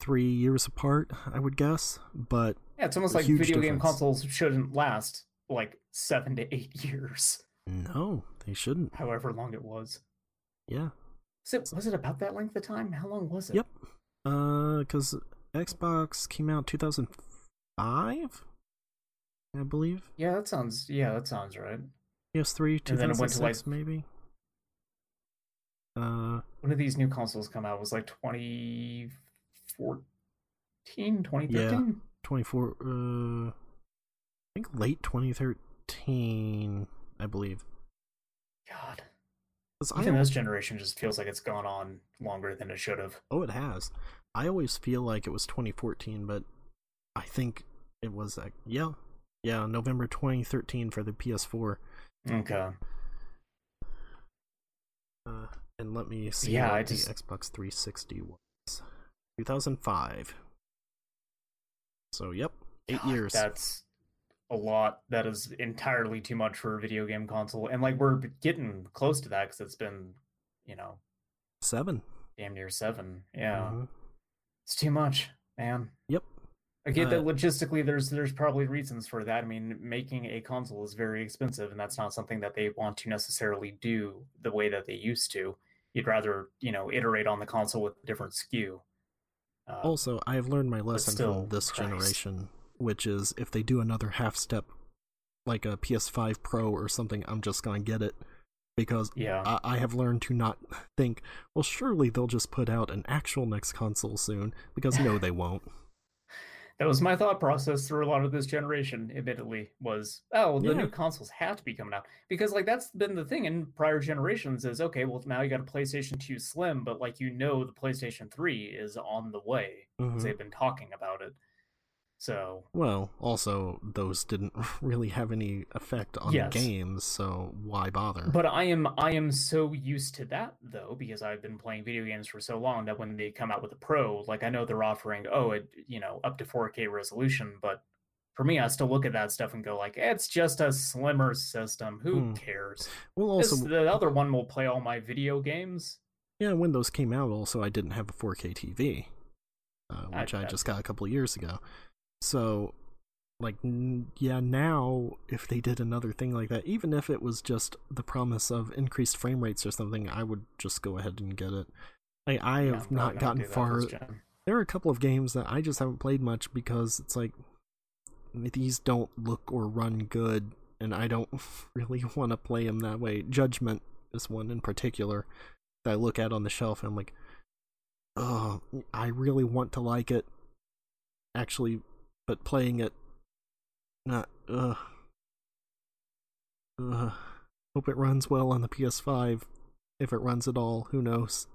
three years apart, I would guess. But Yeah, it's almost like video game consoles shouldn't last like seven to eight years, no, they shouldn't. however long it was. Yeah. Was it, was it about that length of time? How long was it? Yep. Uh, because Xbox came out 2005, I believe. Yeah, that sounds. Yeah, that sounds right. PS3 And then it went 2006 to, like- maybe. Uh, When did these new consoles come out? It was like 2014, 2013? 24. Uh, I think late 2013, I believe. God. I Even this generation just feels like it's gone on longer than it should have. oh, it has. I always feel like it was 2014, but I think it was like yeah, yeah, November 2013 for the PS4. Okay. Uh, and let me see Yeah, I the just- Xbox 360 was. 2005. So, yep, eight God, years. That's a lot. That is entirely too much for a video game console. And like we're getting close to that because it's been, you know, Seven. damn near seven. Yeah, Mhm. it's too much, man. Yep. I get that logistically, there's there's probably reasons for that. I mean, making a console is very expensive, and that's not something that they want to necessarily do the way that they used to. You'd rather, you know, iterate on the console with a different SKU. Uh, Also, I've learned my lesson still, from this Christ. generation, which is if they do another half step, like a PS5 Pro or something, I'm just gonna get it. Because yeah, I, I have learned to not think, well, surely they'll just put out an actual next console soon. Because no, they won't. That was my thought process through a lot of this generation. Admittedly, was oh, the Yeah. new consoles have to be coming out because like that's been the thing in prior generations is okay. Well, now you got a PlayStation Two Slim, but like you know, the PlayStation Three is on the way. Mhm. they've been talking about it. So Well, also those didn't really have any effect on Yes. the games, so why bother? But I am I am so used to that though because I've been playing video games for so long that when they come out with a pro, like I know they're offering oh it you know up to 4K resolution, but for me I still look at that stuff and go like it's just a slimmer system. Who Hmm. cares? well, This- also, the other one will play all my video games. yeah, when those came out, also I didn't have a 4K TV, uh, I- which I, that's- just got a couple of years ago. So, like, n- yeah, now if they did another thing like that, even if it was just the promise of increased frame rates or something, I would just go ahead and get it. I, I Yeah, have not gotten far. there are a couple of games that I just haven't played much because it's like these don't look or run good, and I don't really want to play them that way. Judgment is one in particular that I look at on the shelf, and I'm like, oh, I really want to like it, actually, but playing it, not, ugh. Ugh. Hope it runs well on the PS5. If it runs at all, who knows?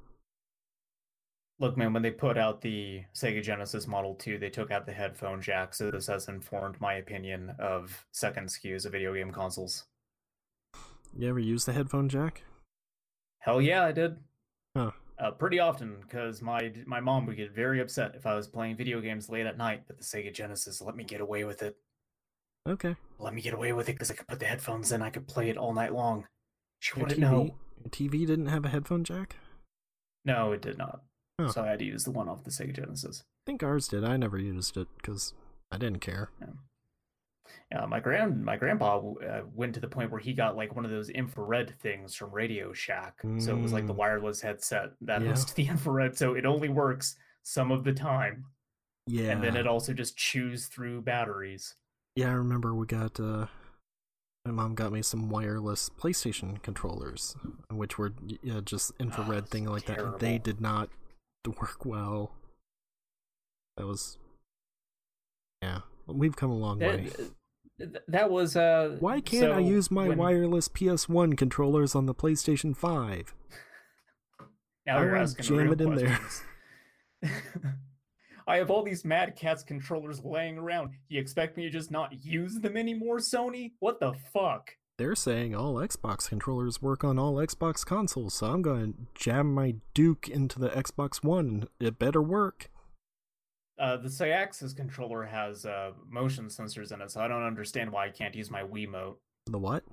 Look, man, when they put out the Sega Genesis Model 2, they took out the headphone jack, so this has informed my opinion of second SKUs of video game consoles. You ever use the headphone jack? Hell yeah, I did. Huh. Uh, pretty often, because my my mom would get very upset if I was playing video games late at night, but the Sega Genesis let me get away with it. Okay. Let me get away with it because I could put the headphones in, I could play it all night long. She Your wouldn't TV, know. your TV didn't have a headphone jack? No, it did not. Huh. So I had to use the one off the Sega Genesis. I think ours did. I never used it because I didn't care. Yeah, my grand my grandpa uh, went to the point where he got like one of those infrared things from Radio Shack. So it was like the Mm. wireless headset that Yeah. hosts the infrared. So it only works some of the time, Yeah. and then it also just chews through batteries. Yeah, I remember we got uh my mom got me some wireless PlayStation controllers, which were yeah, just infrared it's thing like that. They did not work well. That was Yeah. We've come a long way. That, th- that was uh. Why can't I use my when- wireless PS1 controllers on the PlayStation 5? Now I you're asking jam it in there. questions. I have all these Mad Catz controllers laying around. You expect me to just not use them anymore, Sony? What the fuck? They're saying all Xbox controllers work on all Xbox consoles, so I'm going to jam my Duke into the Xbox One. It better work. Uh, the Syaxis controller has uh, motion sensors in it, so I don't understand why I can't use my Wiimote. The what?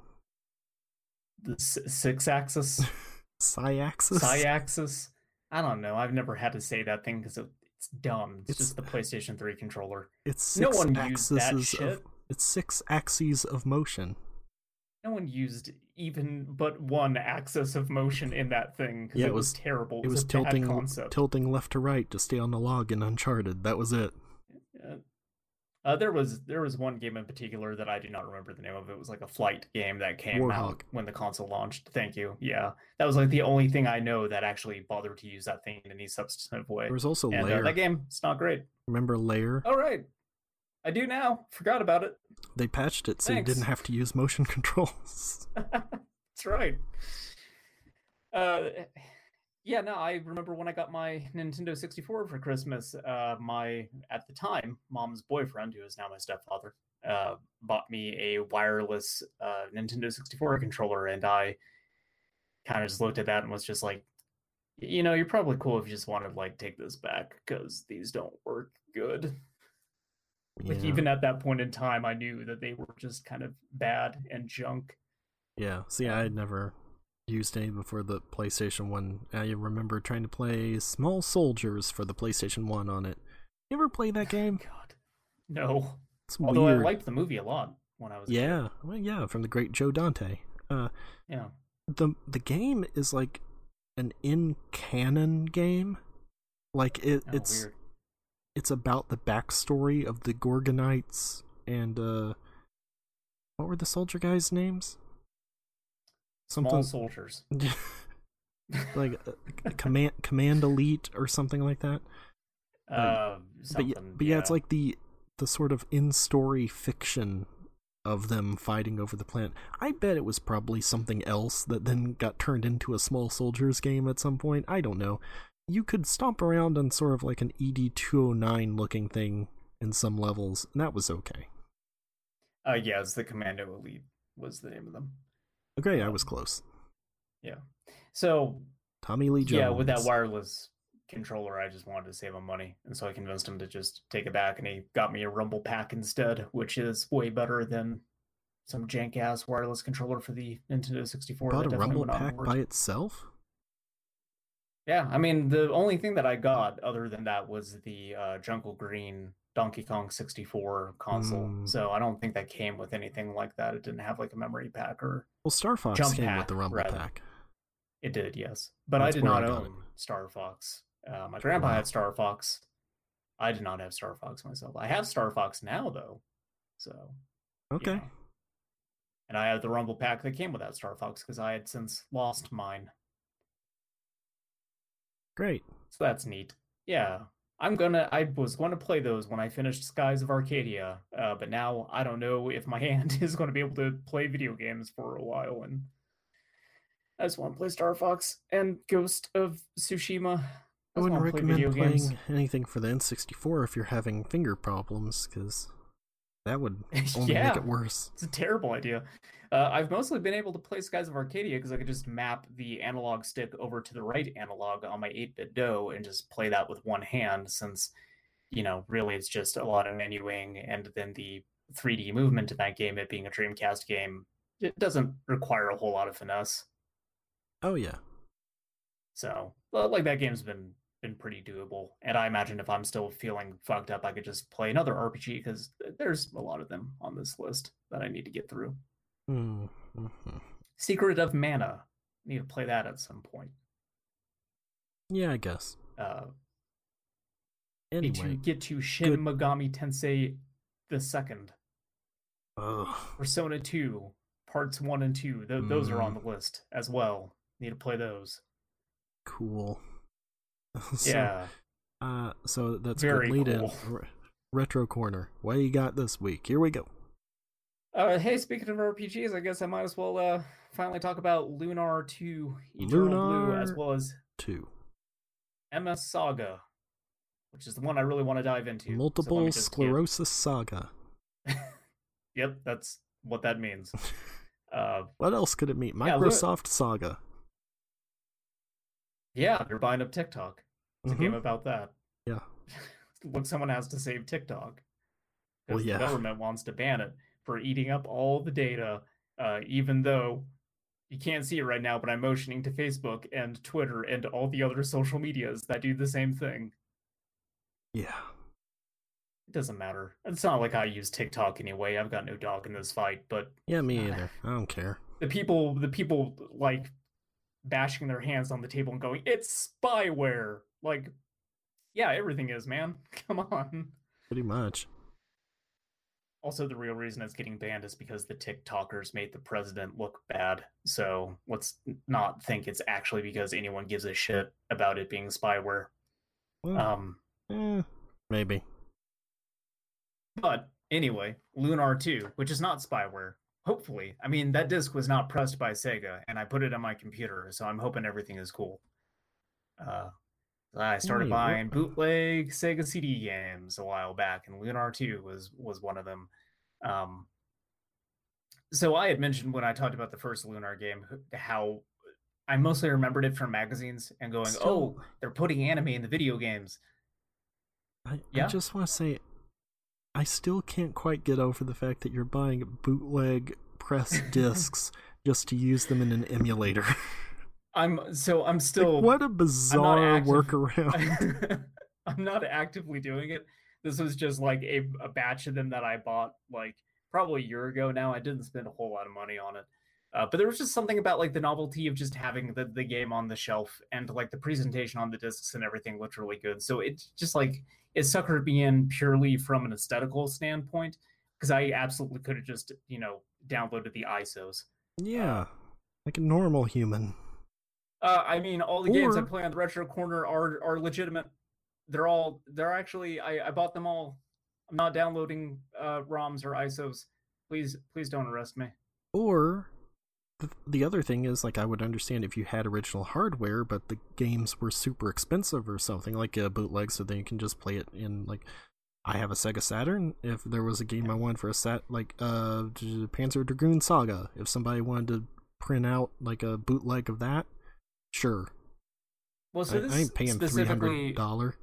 The s- six axis, Syaxis? Syaxis. I don't know. I've never had to say that thing because it's dumb. It's, It's- just the PlayStation 3 controller. It's No six one used axes that of shit. it's six axes of motion. No one used even but one axis of motion in that thing. Yeah, it, was, was- terrible. It It was tilting concept. tilting left to right to stay on the log in Uncharted. That was it. Uh, uh, there was there was one game in particular that I do not remember the name of. It was like a flight game that came out when the console launched. Thank you. Yeah, that was like the only thing I know that actually bothered to use that thing in any substantive way. There was also and uh, that game, it's not great. Remember Lair? All right, I do now. Forgot about it. They patched it so Thanks. you didn't have to use motion controls. That's right. Uh, yeah, no, I remember when I got my Nintendo 64 for Christmas. Uh, my at the time mom's boyfriend, who is now my stepfather, uh, bought me a wireless uh, Nintendo 64 controller, and I kind of just looked at that and was just like, you know, you're probably cool if you just wanted to like take this back because these don't work good. Like Yeah. even at that point in time, I knew that they were just kind of bad and junk. Yeah. See, I had never used any before the PlayStation 1. I remember trying to play Small Soldiers for the PlayStation 1 on it. You ever play that game? God, no. It's Although weird. I liked the movie a lot when I was yeah. Well, yeah, from the great Joe Dante. Uh yeah. the the game is like an in canon game. Like it Oh, it's weird. It's about the backstory of the Gorgonites and uh what were the soldier guys' names? Small Something soldiers. like uh, command command elite or something like that. uh, but yeah, but yeah, it's like the the sort of in story fiction of them fighting over the planet. I bet it was probably something else that then got turned into a small soldiers game at some point. I don't know. You could stomp around on sort of like an ED two oh nine looking thing in some levels, and that was okay. Uh, yeah, it's the Commando Elite was the name of them. Okay, I was close. Yeah. So Tommy Lee Jones. yeah, with that wireless controller, I just wanted to save him money, and so I convinced him to just take it back, and he got me a Rumble Pack instead, which is way better than some jank ass wireless controller for the Nintendo 64. bought a Rumble pack by itself. Yeah, I mean the only thing that I got other than that was the uh, Jungle Green Donkey Kong 64 console. Mm. So I don't think that came with anything like that. It didn't have like a memory pack or Well, Star Fox Jump came with the Rumble rather. pack. it did, yes. But That's I did where I not own it. Star Fox. Uh, my grandpa Wow. had Star Fox. I did not have Star Fox myself. I have Star Fox now though. So Okay. yeah. And I have the Rumble pack that came with that Star Fox because I had since lost mine. Great. So that's neat. Yeah. I'm gonna I was going to play those when I finished Skies of Arcadia, uh, but now I don't know if my hand is going to be able to play video games for a while and I just want to play Star Fox and Ghost of Tsushima. I just wouldn't play recommend video playing games. anything for the N64 if you're having finger problems, because that would only Yeah. make it worse. It's a terrible idea. Uh, I've mostly been able to play Skies of Arcadia because I could just map the analog stick over to the right analog on my 8BitDo and just play that with one hand since, you know, really it's just a lot of menuing and then the 3D movement in that game, it being a Dreamcast game, it doesn't require a whole lot of finesse. Oh yeah. So, well, like that game's been been pretty doable. And I imagine if I'm still feeling fucked up, I could just play another RPG because there's a lot of them on this list that I need to get through. Mm, mhm. Secret of Mana. Need to play that at some point. Yeah, I guess. Uh, need to get to Shin good- Megami Tensei the second, Persona 2, parts 1 and 2. Th- those are on Mm. the list as well. Need to play those. cool. so, yeah. Uh, so that's Very good. Lead cool. Re- retro corner. What you got this week? Here we go. Uh, hey, speaking of RPGs, I guess I might as well uh, finally talk about Lunar 2 Eternal Blue as well as Two MS Saga, which is the one I really want to dive into. So multiple get- sclerosis saga. Yep, that's what that means. uh, What else could it mean? Yeah, Lu- Microsoft Saga. Yeah, they're buying up TikTok. It's a game Mhm. about that. Yeah. Look, someone has to save TikTok. Well, Because yeah. the government wants to ban it for eating up all the data, uh, even though you can't see it right now, but I'm motioning to Facebook and Twitter and all the other social medias that do the same thing. Yeah. It doesn't matter. It's not like I use TikTok anyway. I've got no dog in this fight, but Yeah, me either. I don't care. the people the people like bashing their hands on the table and going it's spyware! Like yeah everything is man. Come on. Pretty much. also the real reason it's getting banned is because the tiktokers made the president look bad. So let's not think it's actually because anyone gives a shit about it being spyware. Well, um eh, maybe. but anyway lunar 2 which is not spyware hopefully. I mean that disc was not pressed by sega and i put it on my computer so i'm hoping everything is cool. Uh i started Hey, what- buying bootleg sega cd games a while back and lunar 2 was was one of them. Um so i had mentioned when i talked about the first lunar game how i mostly remembered it from magazines and going Still- oh they're putting anime in the video games. I, Yeah? I just want to say, I still can't quite get over the fact that you're buying bootleg press discs just to use them in an emulator. i'm so i'm Like, still what a bizarre active- workaround. I'm not actively doing it. This was just like a, a batch of them that I bought like probably a year ago now. I didn't spend a whole lot of money on it. Uh, but there was just something about like the novelty of just having the, the game on the shelf and like the presentation on the discs and everything looked really good. So it just like it suckered me in purely from an aesthetical standpoint because I absolutely could have just, you know, downloaded the ISOs. yeah, like a normal human. Uh, I mean, all the games I play on the Retro Corner are are legitimate. They're all they're actually I, I bought them all. I'm not downloading uh, ROMs or ISOs. Please please don't arrest me. Or the, the other thing is, like, I would understand if you had original hardware, but the games were super expensive or something, like a bootleg, so then you can just play it in like I have a Sega Saturn. If there was a game I wanted for a set, like uh, Panzer Dragoon Saga, if somebody wanted to print out like a bootleg of that, sure. Well, so I, this I ain't paying three hundred specifically dollar.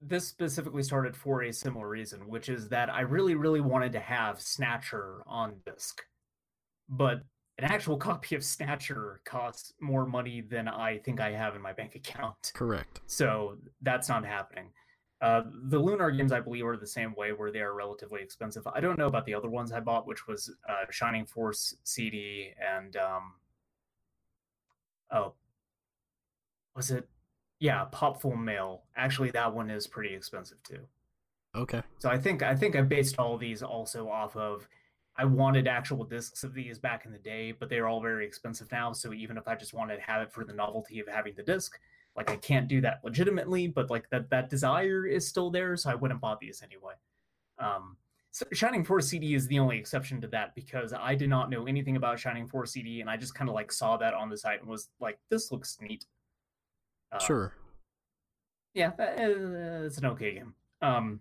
this specifically started for a similar reason, which is that I really, really wanted to have Snatcher on disc, but an actual copy of Snatcher costs more money than I think I have in my bank account. Correct. So that's not happening. Uh, the Lunar games, I believe, are the same way, where they are relatively expensive. I don't know about the other ones I bought, which was uh, Shining Force CD and um, oh, was it? Yeah, Popful Mail. Actually, that one is pretty expensive too. Okay. So I think I think I based all these also off of I wanted actual discs of these back in the day, but they're all very expensive now. So even if I just wanted to have it for the novelty of having the disc, like I can't do that legitimately, but like that that desire is still there, so I wouldn't bought these anyway. Um, so Shining Force CD is the only exception to that because I did not know anything about Shining Force CD, and I just kind of like saw that on the site and was like, "This looks neat." Uh, Sure. yeah, uh, it's an okay game. Um,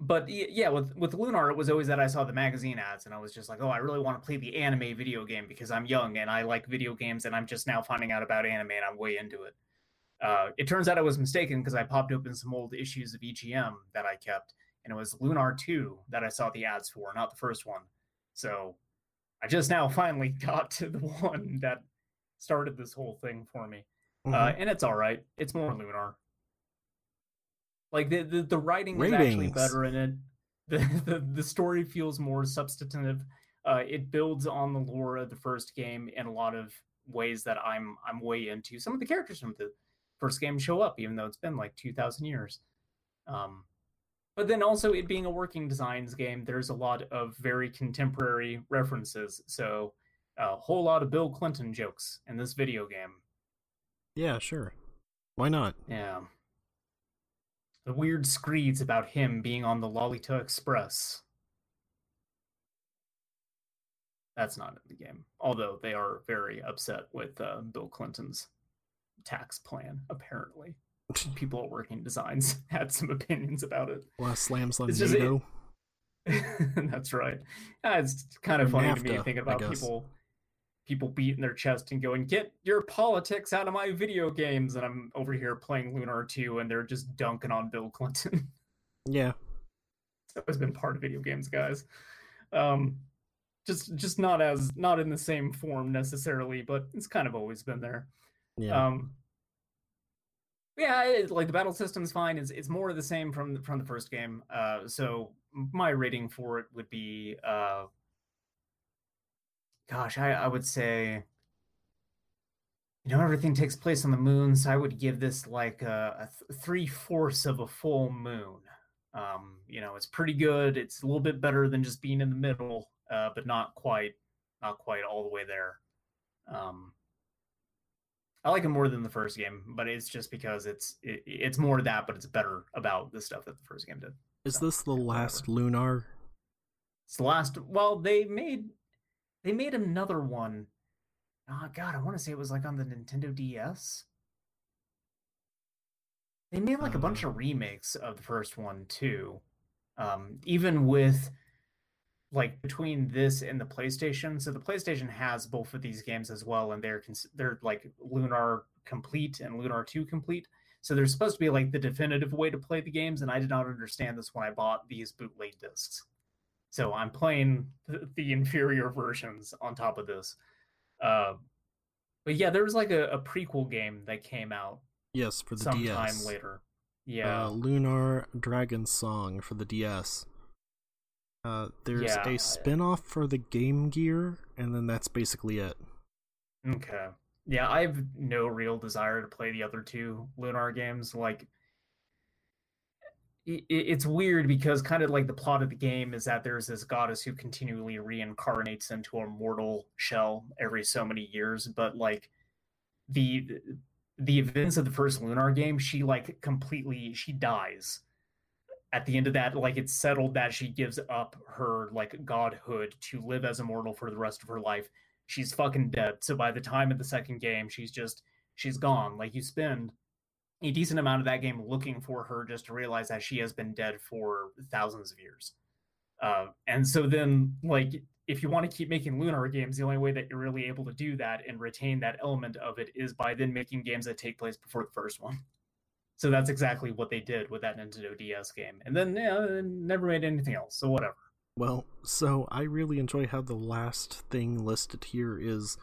but yeah, with with Lunar, it was always that I saw the magazine ads and I was just like, oh, I really want to play the anime video game because I'm young and I like video games and I'm just now finding out about anime and I'm way into it. Uh, it turns out I was mistaken because I popped open some old issues of EGM that I kept, and it was Lunar 2 that I saw the ads for, not the first one. So I just now finally got to the one that started this whole thing for me uh, Mhm. and it's all right. It's more lunar. Like the the, the writing is actually better in it. The, the the story feels more substantive. Uh, it builds on the lore of the first game in a lot of ways that I'm I'm way into. Some of the characters from the first game show up, even though it's been like two thousand years. Um, but then also it being a working designs game, there's a lot of very contemporary references. So a whole lot of Bill Clinton jokes in this video game. yeah, sure. Why not? Yeah. The weird screeds about him being on the Lolita Express. That's not in the game. Although they are very upset with uh, Bill Clinton's tax plan, apparently. People at Working Designs had some opinions about it. Well, lot of slams on It's just- NATO. That's right. Yeah, it's kind of funny to me thinking about guess. People people beating their chest and going, "Get your politics out of my video games," and I'm over here playing Lunar 2, and they're just dunking on Bill Clinton. Yeah. it's always been part of video games, guys. Um, just just not as not in the same form necessarily, but it's kind of always been there. Yeah. Um, yeah, it, like the battle system's fine. It's it's more of the same from the- from the first game. Uh, so my rating for it would be, uh, gosh, I I would say, you know, everything takes place on the moon, so I would give this like a, a th- three fourths of a full moon. Um, you know, it's pretty good. It's a little bit better than just being in the middle, uh, but not quite, not quite all the way there. Um, I like it more than the first game, but it's just because it's it, it's more that, but it's better about the stuff that the first game did. Is so, this the yeah, whatever. last Lunar? It's the last. Well, they made they made another one. Oh God, I want to say it was like on the Nintendo DS. They made like a bunch of remakes of the first one too. Um, even with like between this and the PlayStation. So the PlayStation has both of these games as well, and they're cons- they're like Lunar Complete and Lunar Two Complete. So they're supposed to be like the definitive way to play the games, and I did not understand this when I bought these bootleg discs. So I'm playing the, inferior versions on top of this. Uh, but yeah, there was like a, a prequel game that came out Yes, for the sometime DS. later. Yeah. Uh, Lunar Dragon Song for the DS. Uh, there's Yeah. a spin-off for the Game Gear, and then that's basically it. Okay. Yeah, I have no real desire to play the other two Lunar games. Like, i- i- it's weird because kind of like the plot of the game is that there's this goddess who continually reincarnates into a mortal shell every so many years, but like the the events of the first Lunar game, she like completely she dies. At the end of that, like it's settled that she gives up her like godhood to live as a mortal for the rest of her life she's fucking dead. So by the time of the second game, she's just she's gone. Like you spend a decent amount of that game looking for her just to realize that she has been dead for thousands of years. Uh, and so then, like, if you want to keep making Lunar games, the only way that you're really able to do that and retain that element of it is by then making games that take place before the first one. So that's exactly what they did with that Nintendo DS game. And then, yeah, never made anything else. So whatever. Well, so I really enjoy how the last thing listed here is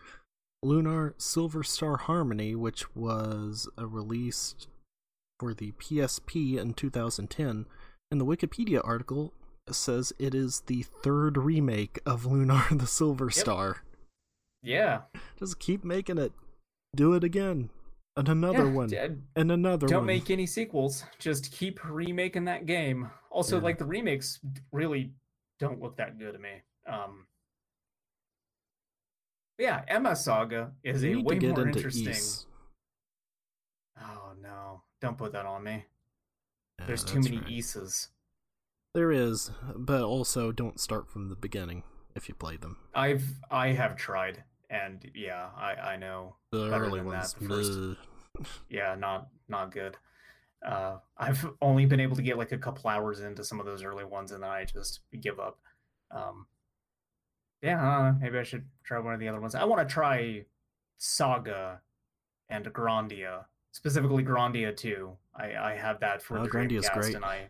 Lunar Silver Star Harmony, which was a released for the PSP in 2010. And the Wikipedia article says it is the third remake of Lunar the Silver Yep. Star. Yeah. Just keep making it. Do it again. And another Yeah, one. And another one. Don't make any sequels. Just keep remaking that game. Also, Yeah. like the remakes really don't look that good to me. Um, yeah, Emma Saga is a way more interesting. Oh no! Don't put that on me. Yeah, There's too many right. There is, but also don't start from the beginning if you play them. I've I have tried, and yeah, I I know. The early than that, ones. the first- Yeah, not not good. Uh, I've only been able to get like a couple hours into some of those early ones, and then I just give up. Um, yeah, I know, maybe I should try one of the other ones. I want to try Saga and Grandia, specifically Grandia 2. I I have that for Oh, the Grandia's Dreamcast, great. and I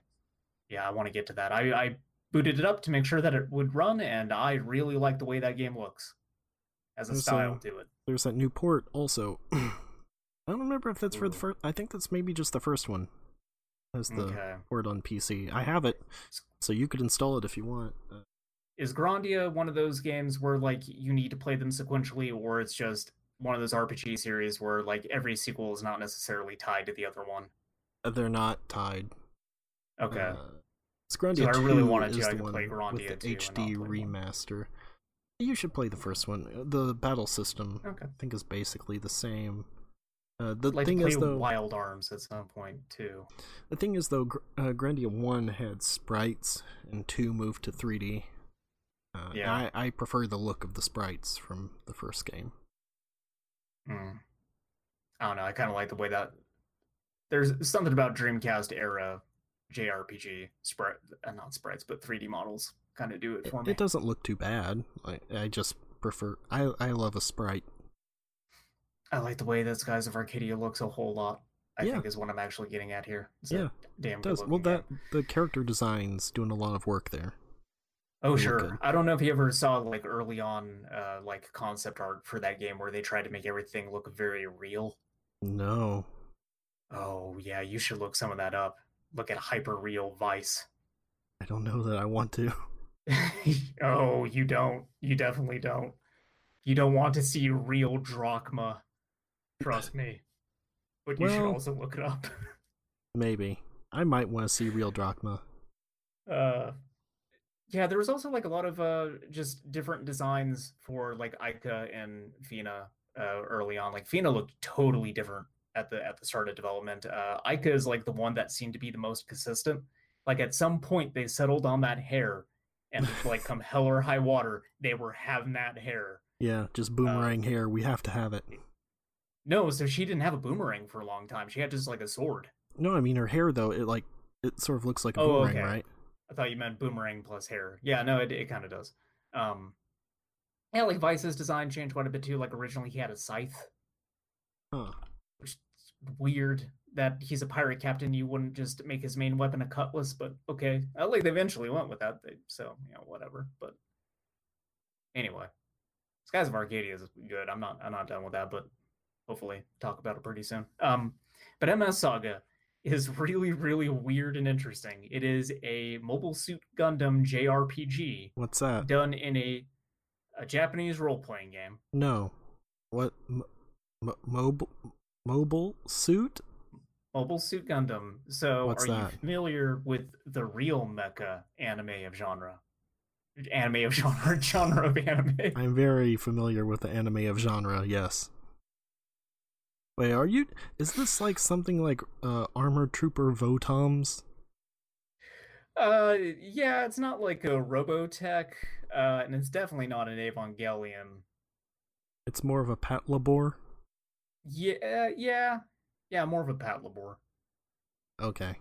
yeah, I want to get to that. I I booted it up to make sure that it would run, and I really like the way that game looks as a There's, style uh, to it. There's that new port also. I don't remember if that's for the first. I think that's maybe just the first one. As the Okay. port on PC. I have it, so you could install it if you want. Uh, is Grandia one of those games where like you need to play them sequentially, or it's just one of those RPG series where like every sequel is not necessarily tied to the other one? They're not tied. Okay, Uh, Grandia So I really 2 wanted to, I the could one play with the 2 HD remaster. You should play the first one. Uh, The battle system, okay. I think, is basically the same. Uh, the like thing is, though, Wild Arms at some point too. the thing is, though, uh, Grandia One had sprites, and Two moved to 3D. Uh, Yeah. I, I prefer the look of the sprites from the first game. Hmm. I don't know. I kind of like the way that there's something about Dreamcast era JRPG sprite, uh, not sprites, but 3D models kind of do it It, for me. it doesn't look too bad. I, I just prefer. I I love a sprite. I like the way that Skies of Arcadia looks a whole lot. I Yeah. think is what I'm actually getting at here. It's Yeah, damn It does well that the character design's doing a lot of work there. Oh sure. I don't know if you ever saw like early on, uh, like concept art for that game where they tried to make everything look very real. No, Oh yeah, you should look some of that up. Look at hyper real Vice. I don't know that I want to. oh, you don't. You definitely don't. You don't want to see real drachma. Trust me. But you should also look it up. Maybe I might want to see real drachma. uh yeah there was also like a lot of uh just different designs for like Aika and Fina uh early on like Fina looked totally different at the at the start of development uh Aika is like the one that seemed to be the most consistent like at some point they settled on that hair and like come hell or high water they were having that hair Yeah, just boomerang hair. We have to have it. no so she didn't have a boomerang for a long time she had just like a sword No, I mean her hair though. It like it sort of looks like a Oh, boomerang, okay. right? I thought you meant boomerang plus hair. Yeah, no, it it kind of does. Um, yeah, like Vice's design changed quite a bit too. Like originally he had a scythe, Huh. which is weird that he's a pirate captain. You wouldn't just make his main weapon a cutlass, but okay. I like they eventually went with that. They, so you know whatever. But anyway, Skies of Arcadia is good. I'm not I'm not done with that, but hopefully talk about it pretty soon. Um, but MS Saga is really really weird and interesting. It is a Mobile Suit Gundam JRPG What's that? done in a a Japanese role playing game. No. What? M- m- mobile mobile suit? Mobile Suit Gundam. So, What's are that? you familiar with the real mecha anime of genre? Anime of genre, genre of anime. I'm very familiar with the anime of genre. Yes. Wait, are you? Is this like something like uh, Armored Trooper Votoms? Uh, yeah, it's not like a Robotech, uh, and it's definitely not an Evangelion. It's more of a Patlabor. Yeah, yeah, Yeah, more of a Pat Patlabor. Okay.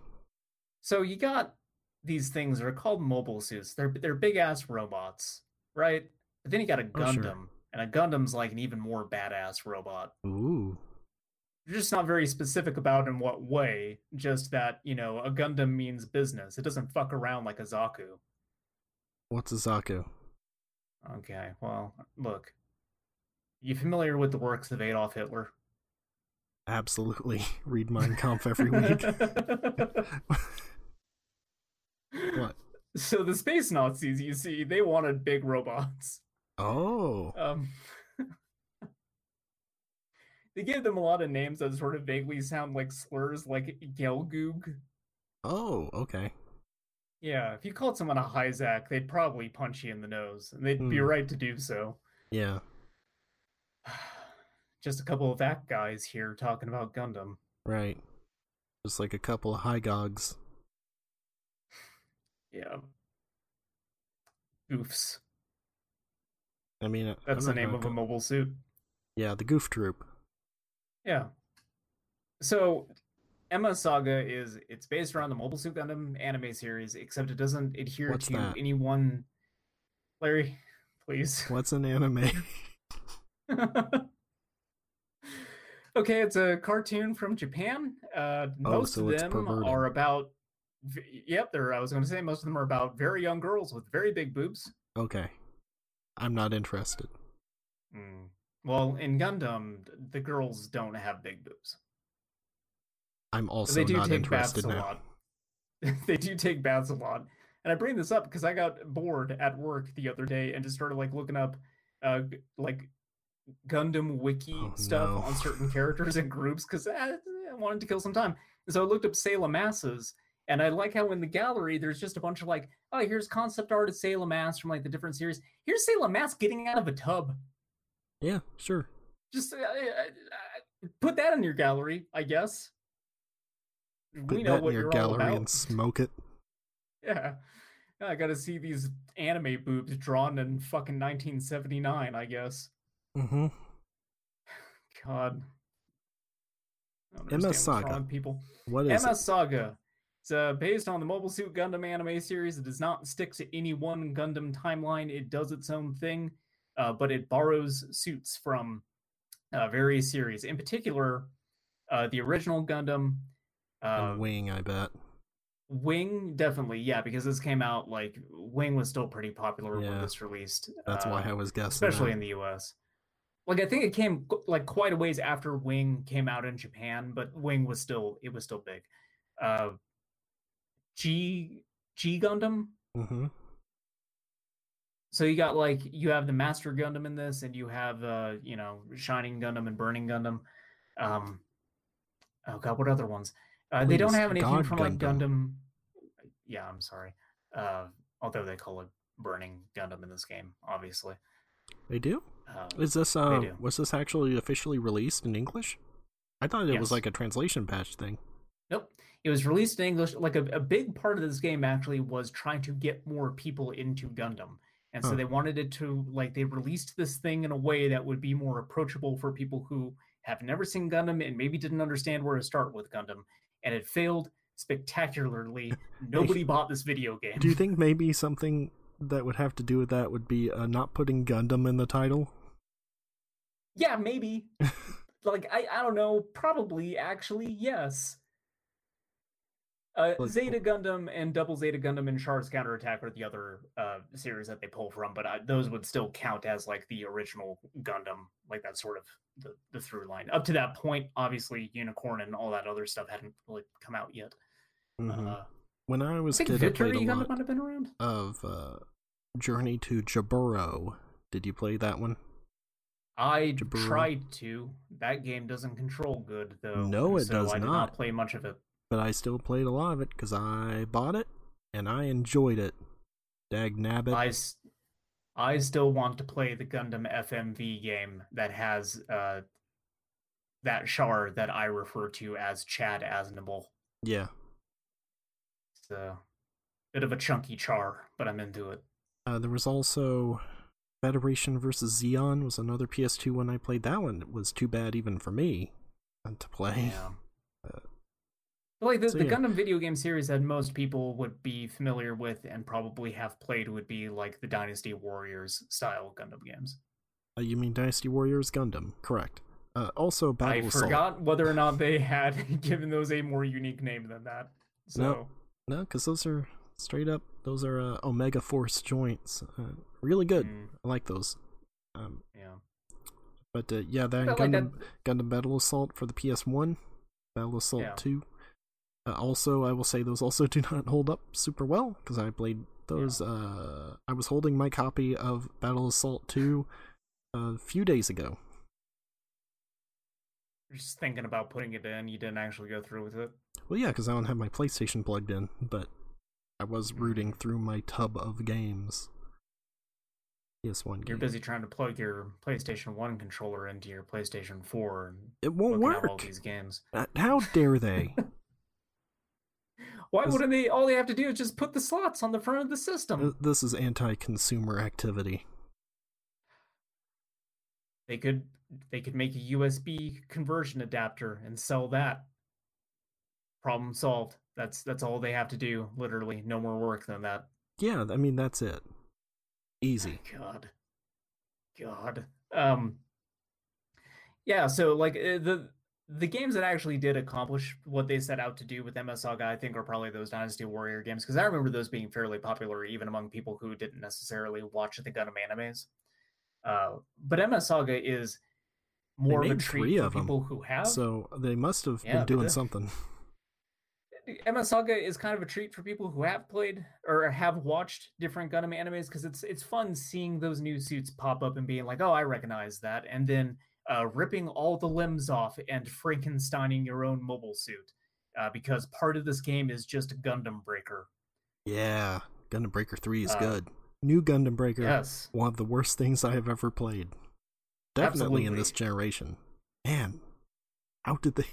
So you got these things that are called mobile suits. They're they're big ass robots, right? But then you got a Oh, Gundam, sure. and a Gundam's like an even more badass robot. Ooh. You're just not very specific about in what way. Just that you know a Gundam means business. It doesn't fuck around like a Zaku. What's a Zaku? Okay, well, look. You familiar with the works of Adolf Hitler? Absolutely. Read Mein Kampf every week. what? So the space Nazis, you see, they wanted big robots. Oh. Um, they gave them a lot of names that sort of vaguely sound like slurs, like Gelgoog. Oh, okay. Yeah, if you called someone a Hyzak, they'd probably punch you in the nose, and they'd be Hmm. right to do so. Yeah. Just a couple of that guys here talking about Gundam. Right. Just like a couple of Hy-Goggs. Yeah. Goofs. I mean, That's the name of a mobile suit. Yeah, the Goof Troop. Yeah. So MS Saga is it's based around the Mobile Suit Gundam anime series, except it doesn't adhere What's to that? any one. Larry, please. What's an anime? okay, it's a cartoon from Japan. Uh, Oh, most so of them perverted. are about. Yep, they're. I was going to say most of them are about very young girls with very big boobs. okay. I'm not interested. Mm. Well, in Gundam, the girls don't have big boobs. I'm also they do not take baths interested a now. lot. they do take baths a lot. And I bring this up because I got bored at work the other day and just started like looking up uh like Gundam wiki Oh, stuff no. on certain characters and groups because I, I wanted to kill some time. And so I looked up Sayla Masses and I like how in the gallery there's just a bunch of like, oh, here's concept art of Sayla Mass from like the different series. Here's Sayla Mass getting out of a tub. Yeah, sure. Just uh, uh, put that in your gallery, I guess. Put we know that in what your you're all gallery about. and smoke it. Yeah. I gotta see these anime boobs drawn in fucking 1979, I guess. Mm-hmm. God. I don't MS understand what's wrong Saga. People. What is MS it? Saga. It's uh, based on the Mobile Suit Gundam anime series. It does not stick to any one Gundam timeline. It does its own thing, uh, but it borrows suits from uh, various series. In particular, uh, the original Gundam, uh, wing, I bet. Wing, definitely, yeah, because this came out like Wing was still pretty popular when Yeah. this released. That's why uh, I was guessing. especially that. in the US. Like I think it came like quite a ways after Wing came out in Japan, but Wing was still it was still big. Uh G G Gundam. Mm-hmm. So you got like you have the Master Gundam in this, and you have uh you know Shining Gundam and Burning Gundam. Um, oh god, what other ones? Uh, they don't have anything God from like Gundam. Gundam. Yeah, I'm sorry. Uh, although they call it Burning Gundam in this game, obviously. They do? Uh, Is this uh do. was this actually officially released in English? I thought it was like a translation patch thing. Nope. It was released in English. Like a, a big part of this game actually was trying to get more people into Gundam. And so Huh. they wanted it to like they released this thing in a way that would be more approachable for people who have never seen Gundam and maybe didn't understand where to start with Gundam. And it failed spectacularly. Nobody bought this video game. Do you think maybe something that would have to do with that would be uh, not putting Gundam in the title? Yeah, maybe. like I, I don't know. Probably, actually, yes. Uh, Zeta Gundam and Double Zeta Gundam and Char's Counterattack are the other uh, series that they pull from, but uh, those would still count as like the original Gundam, like that sort of the, the through line. Up to that point, obviously, Unicorn and all that other stuff hadn't really come out yet. Mhm. Uh, when I I was think kid, I played a Gundam lot might have been around. of uh, Journey to Jaburo. Did you play that one? I Jaburo. tried to. That game doesn't control good though. No, it so does I did not. not play much of it. But I still played a lot of it because I bought it and I enjoyed it. Dag nabbit. I still want to play the Gundam FMV game that has uh, that char that I refer to as Chad Aznable. Yeah. It's a bit of a chunky char, but I'm into it. Uh, there was also Federation versus Zeon was another PS2 one I played. That one was too bad even for me uh, to play. Yeah. Like the, So, the yeah. Gundam video game series that most people would be familiar with and probably have played would be like the Dynasty Warriors style Gundam games. Uh, you mean Dynasty Warriors Gundam? Correct. Uh, also, Battle I Assault. forgot whether or not they had given those a more unique name than that. So No. No, because those are straight up. Those are uh, Omega Force joints. Uh, really good. mm, I like those. Um, yeah. but uh, yeah, that But like Gundam Gundam Battle Assault for the PS1, Battle Assault Yeah. 2. Uh, also, I will say those also do not hold up super well because I played those. Uh, I was holding my copy of Battle Assault 2 a few days ago. You're just thinking about putting it in. You didn't actually go through with it. Well, yeah, because I don't have my PlayStation plugged in, but I was rooting through my tub of games. PS1 You're game. busy trying to plug your PlayStation 1 controller into your PlayStation 4 and It won't at all work. these games. Uh, How dare they? Why wouldn't they? All they have to do is just put the slots on the front of the system. this is anti-consumer activity. They could they could make a USB conversion adapter and sell that. Problem solved. That's that's all they have to do. Literally, no more work than that. Yeah, I mean that's it. Easy. God, God. Um. Yeah. So like uh, the the games that actually did accomplish what they set out to do with MS Saga, I think, are probably those Dynasty Warrior games because I remember those being fairly popular even among people who didn't necessarily watch the Gundam animes. Uh, but MS Saga is more of a treat for people who have. So they must have Yeah, been doing the- something. MS Saga is kind of a treat for people who have played or have watched different Gundam animes because it's it's fun seeing those new suits pop up and being like, oh, I recognize that, and then uh, ripping all the limbs off and Frankensteining your own mobile suit uh, because part of this game is just Gundam Breaker. Yeah, Gundam Breaker 3 is Uh, good. New Gundam Breaker, Yes, one of the worst things I have ever played. Definitely in this generation. Man, how did they?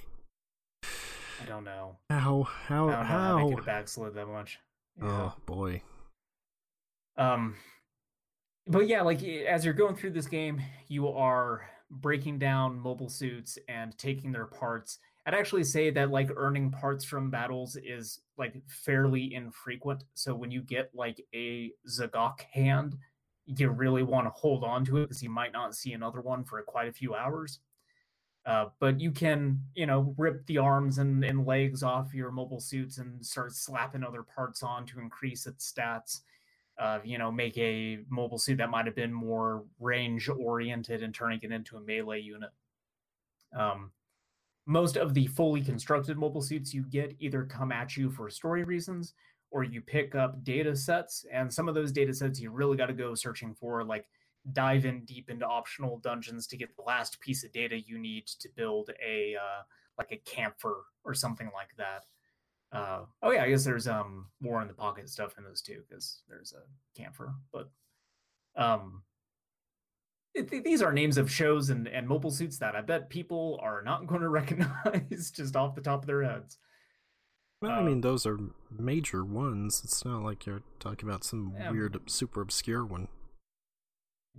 I don't know. How? How? I don't know how they How? could have backslid that much. Yeah. Oh boy. Um, but yeah, like as you're going through this game, you are breaking down mobile suits and taking their parts. I'd actually say that like earning parts from battles is like fairly infrequent. So when you get like a Z'Gok hand, you really want to hold on to it because you might not see another one for quite a few hours. Uh, but you can, you know, rip the arms and, and legs off your mobile suits and start slapping other parts on to increase its stats uh, you know, make a mobile suit that might have been more range oriented and turning it into a melee unit. Um, most of the fully constructed mobile suits you get either come at you for story reasons or you pick up data sets. And some of those data sets you really got to go searching for, like dive in deep into optional dungeons to get the last piece of data you need to build a uh, like a Kampfer or something like that. Uh, oh yeah, I guess there's um War in the Pocket stuff in those too because there's a Kampfer. But um, it, th- these are names of shows and and mobile suits that I bet people are not going to recognize just off the top of their heads. Well, I Uh, mean, those are major ones. It's not like you're talking about some Yeah. weird, super obscure one,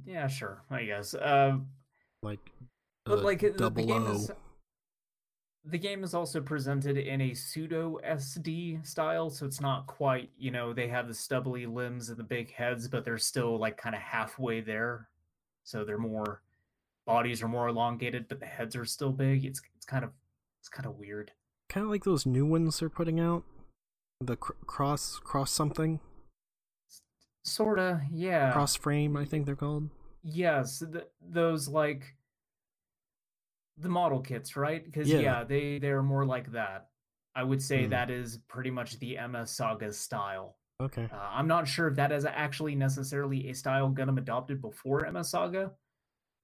Yeah, sure, I guess. Uh, like but uh, like the, the game O. is the game is also presented in a pseudo SD style, so it's not quite, you know, they have the stubbly limbs and the big heads, but they're still like kind of halfway there. So they're more bodies are more elongated, but the heads are still big. It's it's kind of it's kind of weird. kind of like those new ones they're putting out. The cr- cross, cross something, Sorta, yeah. cross frame. I think they're called. Yes, th- those like the model kits, right? Because Yeah. yeah. they they're more like that. I would say Hmm. that is pretty much the MS Saga style. Okay. Uh, I'm not sure if that is actually necessarily a style Gundam adopted before MS Saga,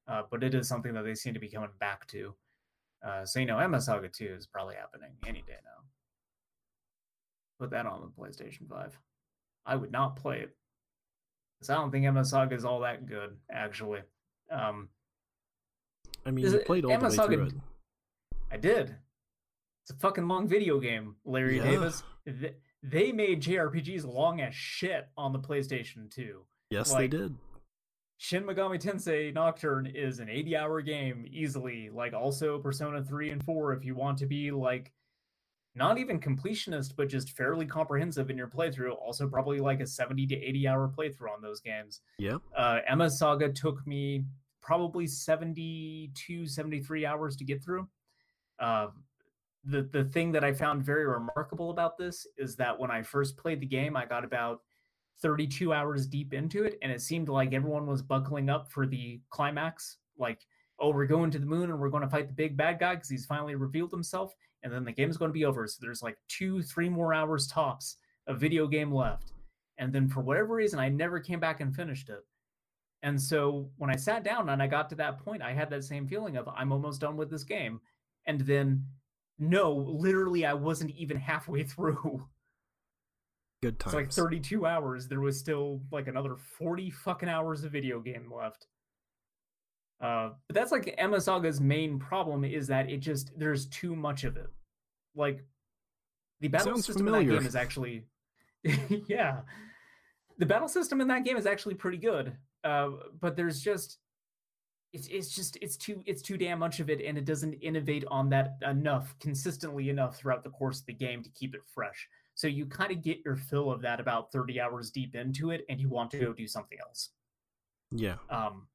uh, but it is something that they seem to be coming back to. Uh, so you know, MS Saga 2 is probably happening any day now. Put that on the PlayStation 5. I would not play it. Because I don't think MS Saga is all that good, actually. Um, I mean, Is you it- played all the way Emma through it. I did. It's a fucking long video game, Larry Yeah. Davis. Th- They made JRPGs long as shit on the PlayStation 2. Yes, like- they did. Shin Megami Tensei Nocturne is an 80 hour game easily. Like also Persona 3 and 4 if you want to be like not even completionist, but just fairly comprehensive in your playthrough. Also, probably like a 70 to 80 hour playthrough on those games. Yep. Uh, MS Saga took me probably 72, 73 hours to get through. Uh, the, the thing that I found very remarkable about this is that when I first played the game, I got about 32 hours deep into it, and it seemed like everyone was buckling up for the climax. Like, oh, we're going to the moon and we're going to fight the big bad guy because he's finally revealed himself and then the game is going to be over. So there's like two, three more hours tops of video game left. And then for whatever reason, I never came back and finished it. And so when I sat down and I got to that point, I had that same feeling of I'm almost done with this game. And then, no, literally, I wasn't even halfway through. Good times. It's like 32 hours. There was still like another 40 fucking hours of video game left. Uh, but that's like MS Saga's main problem is that it just there's too much of it. Like the battle Sounds system familiar. in that game is actually, yeah, the battle system in that game is actually pretty good. Uh, but there's just it's it's just it's too it's too damn much of it, and it doesn't innovate on that enough consistently enough throughout the course of the game to keep it fresh. So you kind of get your fill of that about 30 hours deep into it, and you want to go do something else. yeah. Um,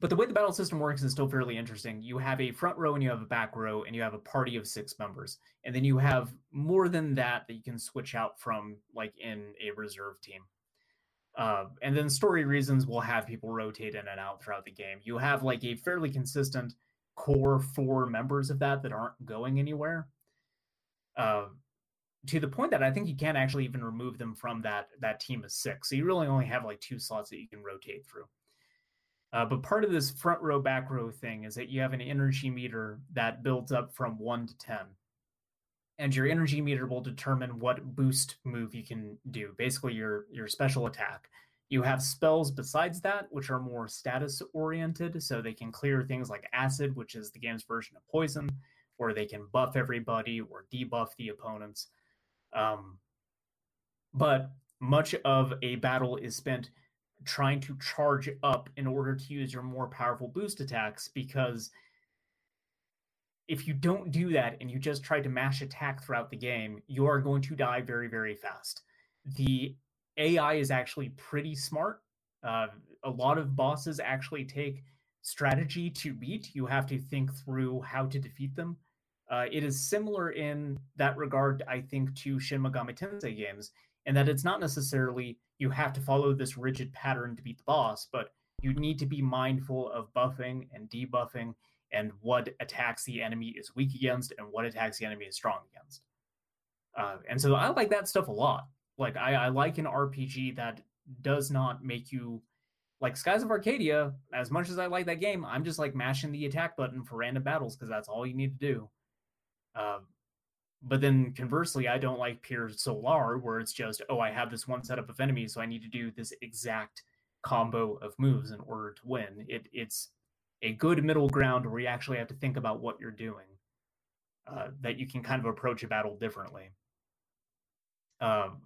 but the way the battle system works is still fairly interesting. You have a front row and you have a back row, and you have a party of six members, and then you have more than that that you can switch out from, like in a reserve team. Uh, and then story reasons will have people rotate in and out throughout the game. You have like a fairly consistent core four members of that that aren't going anywhere. Uh, to the point that I think you can't actually even remove them from that that team of six. So you really only have like two slots that you can rotate through. Uh, but part of this front row back row thing is that you have an energy meter that builds up from one to ten, and your energy meter will determine what boost move you can do. Basically, your your special attack. You have spells besides that, which are more status oriented, so they can clear things like acid, which is the game's version of poison, or they can buff everybody or debuff the opponents. Um, but much of a battle is spent trying to charge up in order to use your more powerful boost attacks because if you don't do that and you just try to mash attack throughout the game, you are going to die very, very fast. The AI is actually pretty smart. Uh, a lot of bosses actually take strategy to beat. You have to think through how to defeat them. Uh, it is similar in that regard, I think, to Shin Megami Tensei games, in that it's not necessarily you have to follow this rigid pattern to beat the boss, but you need to be mindful of buffing and debuffing and what attacks the enemy is weak against and what attacks the enemy is strong against. Uh, and so I like that stuff a lot. Like I, I like an RPG that does not make you like Skies of Arcadia. As much as I like that game, I'm just like mashing the attack button for random battles because that's all you need to do. Uh, but then conversely, I don't like Pier Solar, where it's just, oh, I have this one setup of enemies, so I need to do this exact combo of moves in order to win. It it's a good middle ground where you actually have to think about what you're doing, uh, that you can kind of approach a battle differently. Um,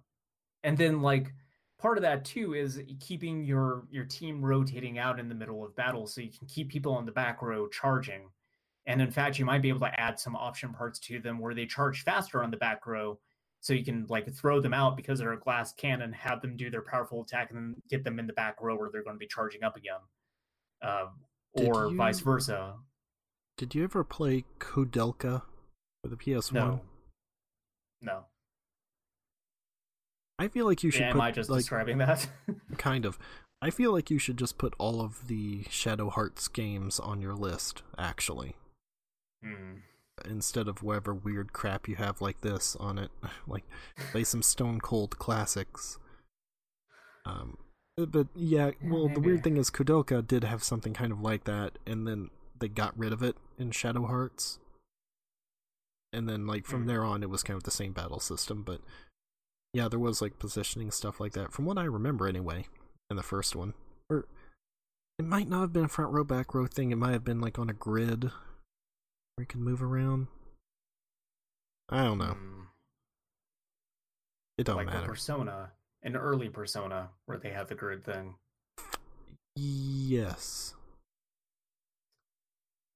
and then like part of that too is keeping your your team rotating out in the middle of battle, so you can keep people on the back row charging. And in fact, you might be able to add some option parts to them where they charge faster on the back row, so you can like throw them out because they're a glass cannon, have them do their powerful attack, and then get them in the back row where they're going to be charging up again, Did or you- vice versa. Did you ever play Koudelka for the PS1? No, no. I feel like you should Yeah, put am I just like describing that? kind of. I feel like you should just put all of the Shadow Hearts games on your list actually. Hmm. Instead of whatever weird crap you have like this on it. like play some Stone Cold classics. Um but yeah, well the weird thing is Koudelka did have something kind of like that and then they got rid of it in Shadow Hearts. And then like from Hmm. there on it was kind of the same battle system, but yeah, there was like positioning stuff like that from what I remember anyway in the first one. Or it might not have been a front row back row thing, it might have been like on a grid where you could move around. I don't know. Hmm. It don't like matter. persona, an early persona where they have the grid thing. Yes,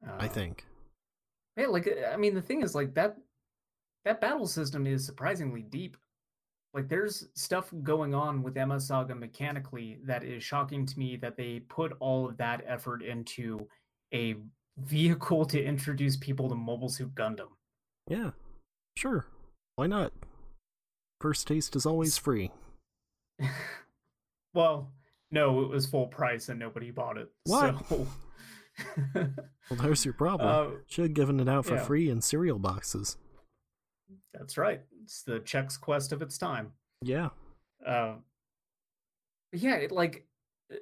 I Uh, think. Yeah, like uh, I mean, the thing is, like that. that battle system is surprisingly deep. Like there's stuff going on with MS Saga mechanically that is shocking to me that they put all of that effort into a vehicle to introduce people to Mobile Suit Gundam. Yeah, sure. Why not? First taste is always free. well, no, it was full price and nobody bought it. What? So... well, there's your problem. Uh, Should have given it out for yeah. free in cereal boxes. That's right. It's the Chex Quest of its time. Yeah. Uh, yeah, it, like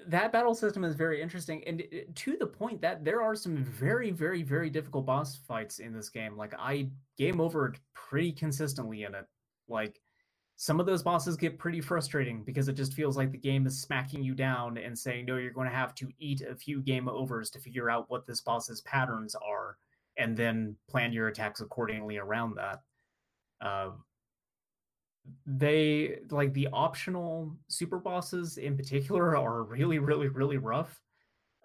that battle system is very interesting, and it, to the point that there are some very, very, very difficult boss fights in this game. Like I game over pretty consistently in it. Like some of those bosses get pretty frustrating because it just feels like the game is smacking you down and saying, no, you're going to have to eat a few game overs to figure out what this boss's patterns are and then plan your attacks accordingly around that. Uh, they like the optional super bosses in particular are really, really, really rough.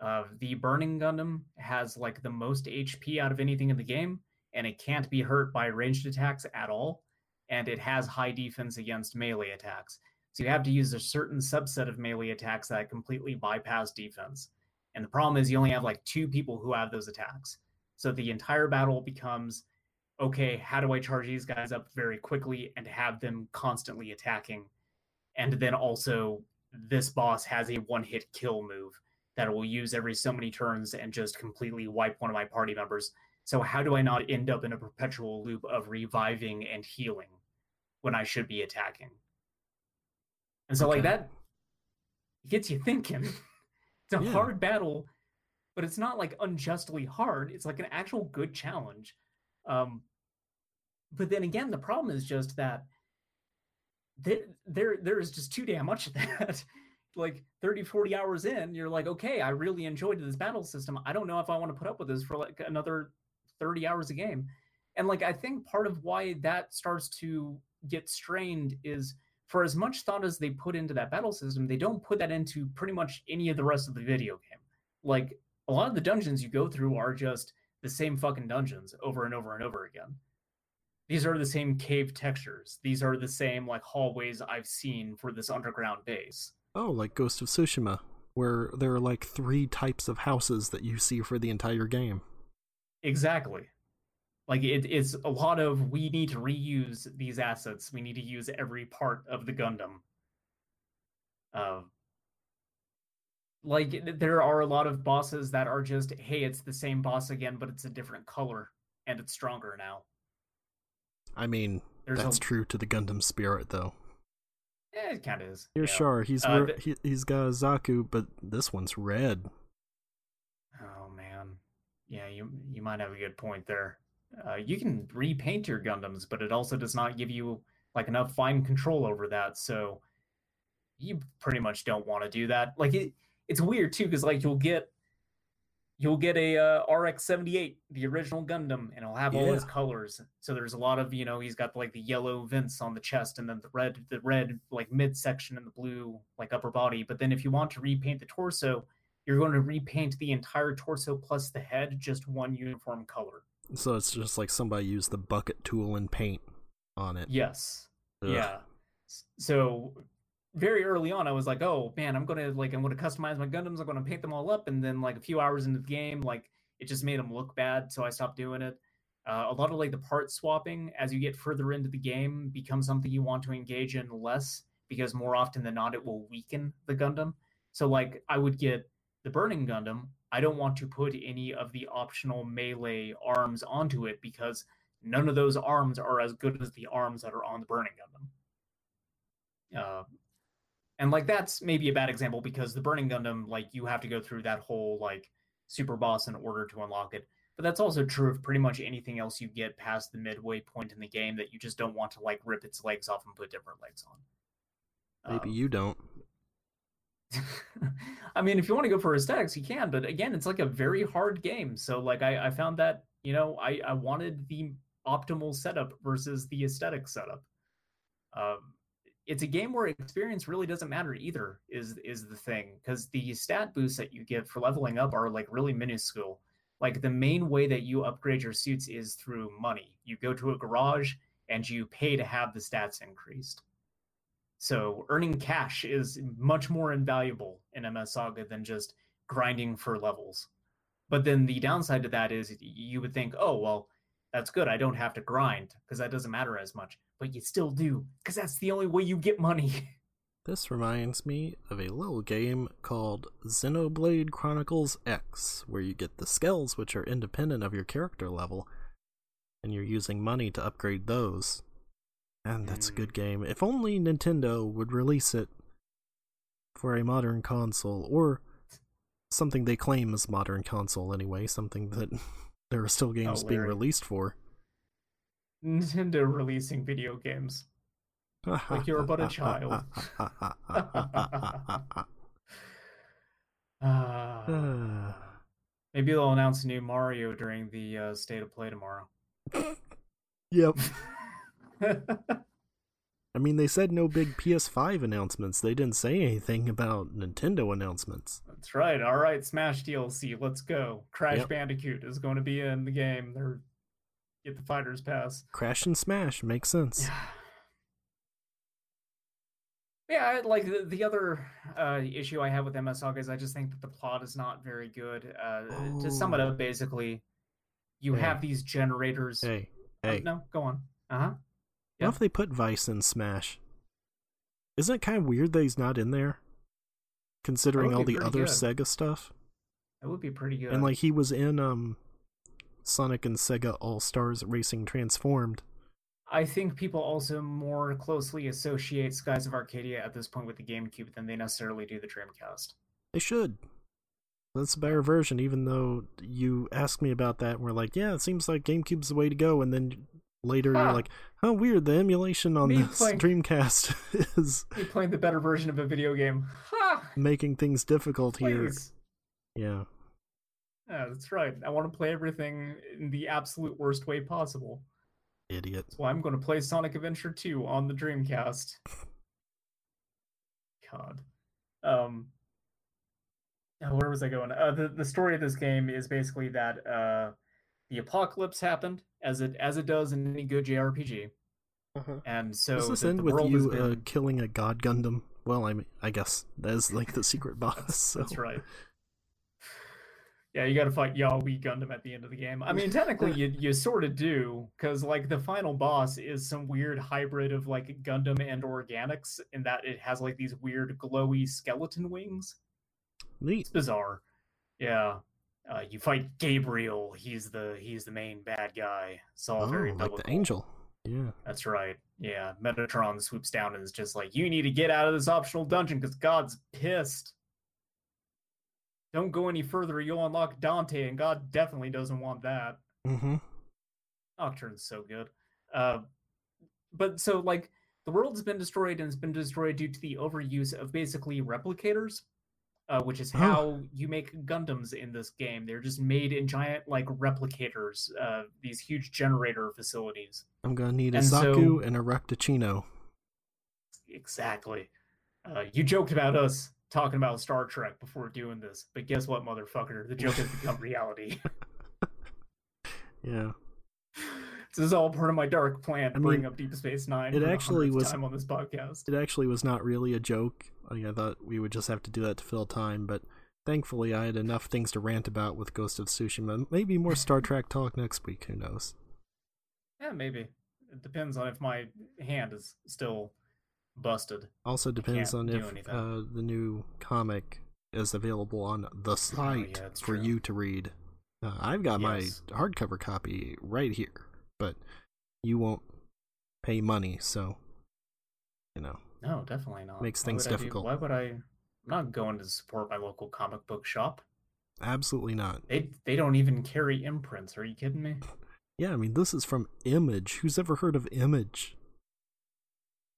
Uh, the Burning Gundam has like the most HP out of anything in the game, and it can't be hurt by ranged attacks at all and it has high defense against melee attacks. So you have to use a certain subset of melee attacks that completely bypass defense. And the problem is you only have like two people who have those attacks. So the entire battle becomes okay, how do I charge these guys up very quickly and have them constantly attacking? And then also, this boss has a one hit kill move that will use every so many turns and just completely wipe one of my party members. So how do I not end up in a perpetual loop of reviving and healing when I should be attacking? And so okay. like that gets you thinking. it's a yeah. hard battle, but it's not like unjustly hard. It's like an actual good challenge. Um, but then again, the problem is just that there there there is just too damn much of that. like 30 40 hours in you're like okay i really enjoyed this battle system i don't know if i want to put up with this for like another 30 hours a game. And like I think part of why that starts to get strained is for as much thought as they put into that battle system, they don't put that into pretty much any of the rest of the video game. Like a lot of the dungeons you go through are just the same fucking dungeons over and over and over again. These are the same cave textures. These are the same like hallways I've seen for this underground base. Oh, like Ghost of Tsushima, where there are like three types of houses that you see for the entire game. Exactly. Like it, it's a lot of we need to reuse these assets. We need to use every part of the Gundam. Uh, like there are a lot of bosses that are just, hey, it's the same boss again, but it's a different color and it's stronger now. I mean, There's that's a... true to the Gundam spirit, though. Yeah, it kind of is. You're yeah. sure he's uh, he, he's got a Zaku, but this one's red. Oh man yeah, you you might have a good point there. Uh, you can repaint your Gundams, but it also does not give you like enough fine control over that. So you pretty much don't want to do that. Like it, it's weird too because like you'll get you'll get a uh, RX-78, the original Gundam, and it'll have all his colors. So there's a lot of you know he's got like the yellow vents on the chest, and then the red the red like midsection and the blue like upper body. But then if you want to repaint the torso, you're going to repaint the entire torso plus the head just one uniform color. So it's just like somebody used the bucket tool and paint on it. Yes. Ugh. Yeah. So very early on, I was like, "Oh man, I'm gonna like I'm gonna customize my Gundams. I'm gonna paint them all up." And then like a few hours into the game, like it just made them look bad, so I stopped doing it. Uh, a lot of like the part swapping as you get further into the game becomes something you want to engage in less because more often than not it will weaken the Gundam. So like I would get the Burning Gundam, I don't want to put any of the optional melee arms onto it because none of those arms are as good as the arms that are on the Burning Gundam. Uh, and like that's maybe a bad example because the Burning Gundam, like you have to go through that whole like super boss in order to unlock it. But that's also true of pretty much anything else you get past the midway point in the game that you just don't want to like rip its legs off and put different legs on. Maybe um, you don't. I mean, if you want to go for aesthetics, you can, but again, it's like a very hard game. So like I, I found that, you know, I, I wanted the optimal setup versus the aesthetic setup. Um, it's a game where experience really doesn't matter either, is is the thing. Because the stat boosts that you get for leveling up are like really minuscule. Like the main way that you upgrade your suits is through money. You go to a garage and you pay to have the stats increased. So earning cash is much more invaluable in MS Saga than just grinding for levels. But then the downside to that is you would think, oh, well, that's good. I don't have to grind because that doesn't matter as much. But you still do because that's the only way you get money. This reminds me of a little game called Xenoblade Chronicles X, where you get the skills which are independent of your character level, and you're using money to upgrade those. And that's a good game. If only Nintendo would release it for a modern console, or something they claim is modern console anyway, something that there are still games being released for. Nintendo releasing video games. Like you're but a child. Uh, maybe they'll announce a new Mario during the uh, state of play tomorrow. yep. I mean, they said no big PS5 announcements. They didn't say anything about Nintendo announcements. That's right. All right, Smash DLC. Let's go. Crash Yep. Bandicoot is going to be in the game. They're get the fighters pass. Crash and Smash makes sense. Yeah, I- like the, the other uh, issue I have with MS Saga is I just think that the plot is not very good. Uh, To sum it Oh. up, basically, you Hey. have these generators. Hey, Oh, hey. no, go on. Uh huh. What if they put Vice in Smash? Isn't it kind of weird that he's not in there? Considering all the other good. Sega stuff? That would be pretty good. And like he was in um Sonic and Sega All Stars Racing Transformed. I think people also more closely associate Skies of Arcadia at this point with the GameCube than they necessarily do the Dreamcast. They should. That's a better version, even though you asked me about that and we're like, yeah, it seems like GameCube's the way to go, and then later Huh. you're like, oh weird, the emulation on Me this playing- Dreamcast is You playing the better version of a video game. Ha! making things difficult here. Yeah. Yeah, that's right. I want to play everything in the absolute worst way possible. Idiot. So I'm going to play Sonic Adventure 2 on the Dreamcast. God. Um where was I going? Uh, the the story of this game is basically that uh the apocalypse happened as it as it does in any good JRPG. And so Does this the, end the with you has uh, killing a god Gundam? Well, I mean, I guess that's like the secret boss. That's, so. that's right. Yeah, you got to fight Yahweh Gundam at the end of the game. I mean, technically, you you sort of do, because like the final boss is some weird hybrid of like Gundam and organics, in that it has like these weird glowy skeleton wings. Neat. It's bizarre. Yeah. Uh, you fight Gabriel. He's the he's the main bad guy. It's all Oh, very like biblical. the angel. Yeah. That's right. Yeah. Metatron swoops down and is just like, you need to get out of this optional dungeon because God's pissed. Don't go any further, you'll unlock Dante, and God definitely doesn't want that. Mm-hmm. Nocturne's so good. Uh, but so, like, the world's been destroyed, and it's been destroyed due to the overuse of basically replicators, uh, which is Oh. how you make Gundams in this game. They're just made in giant, like, replicators, uh, these huge generator facilities. I'm gonna need a And so- and a raktajino. Exactly. Uh, you joked about us talking about Star Trek before doing this, but guess what, motherfucker? The joke has become reality. Yeah. This is all part of my dark plan to I bring up Deep Space Nine. it actually was- time on this podcast. It actually was not really a joke. Like, I thought we would just have to do that to fill time, but thankfully I had enough things to rant about with Ghost of Tsushima. Maybe more Star Trek talk next week. Who knows? Yeah, maybe. It depends on if my hand is still busted. Also depends on if uh, the new comic is available on the site Oh, yeah, for true. you to read. Uh, I've got Yes. my hardcover copy right here, but you won't pay money, so you know. No, definitely not. Makes Why things would I do- difficult. why would I? I'm not going to support my local comic book shop. Absolutely not. They they don't even carry imprints. Are you kidding me? Yeah, I mean, this is from Image. Who's ever heard of Image?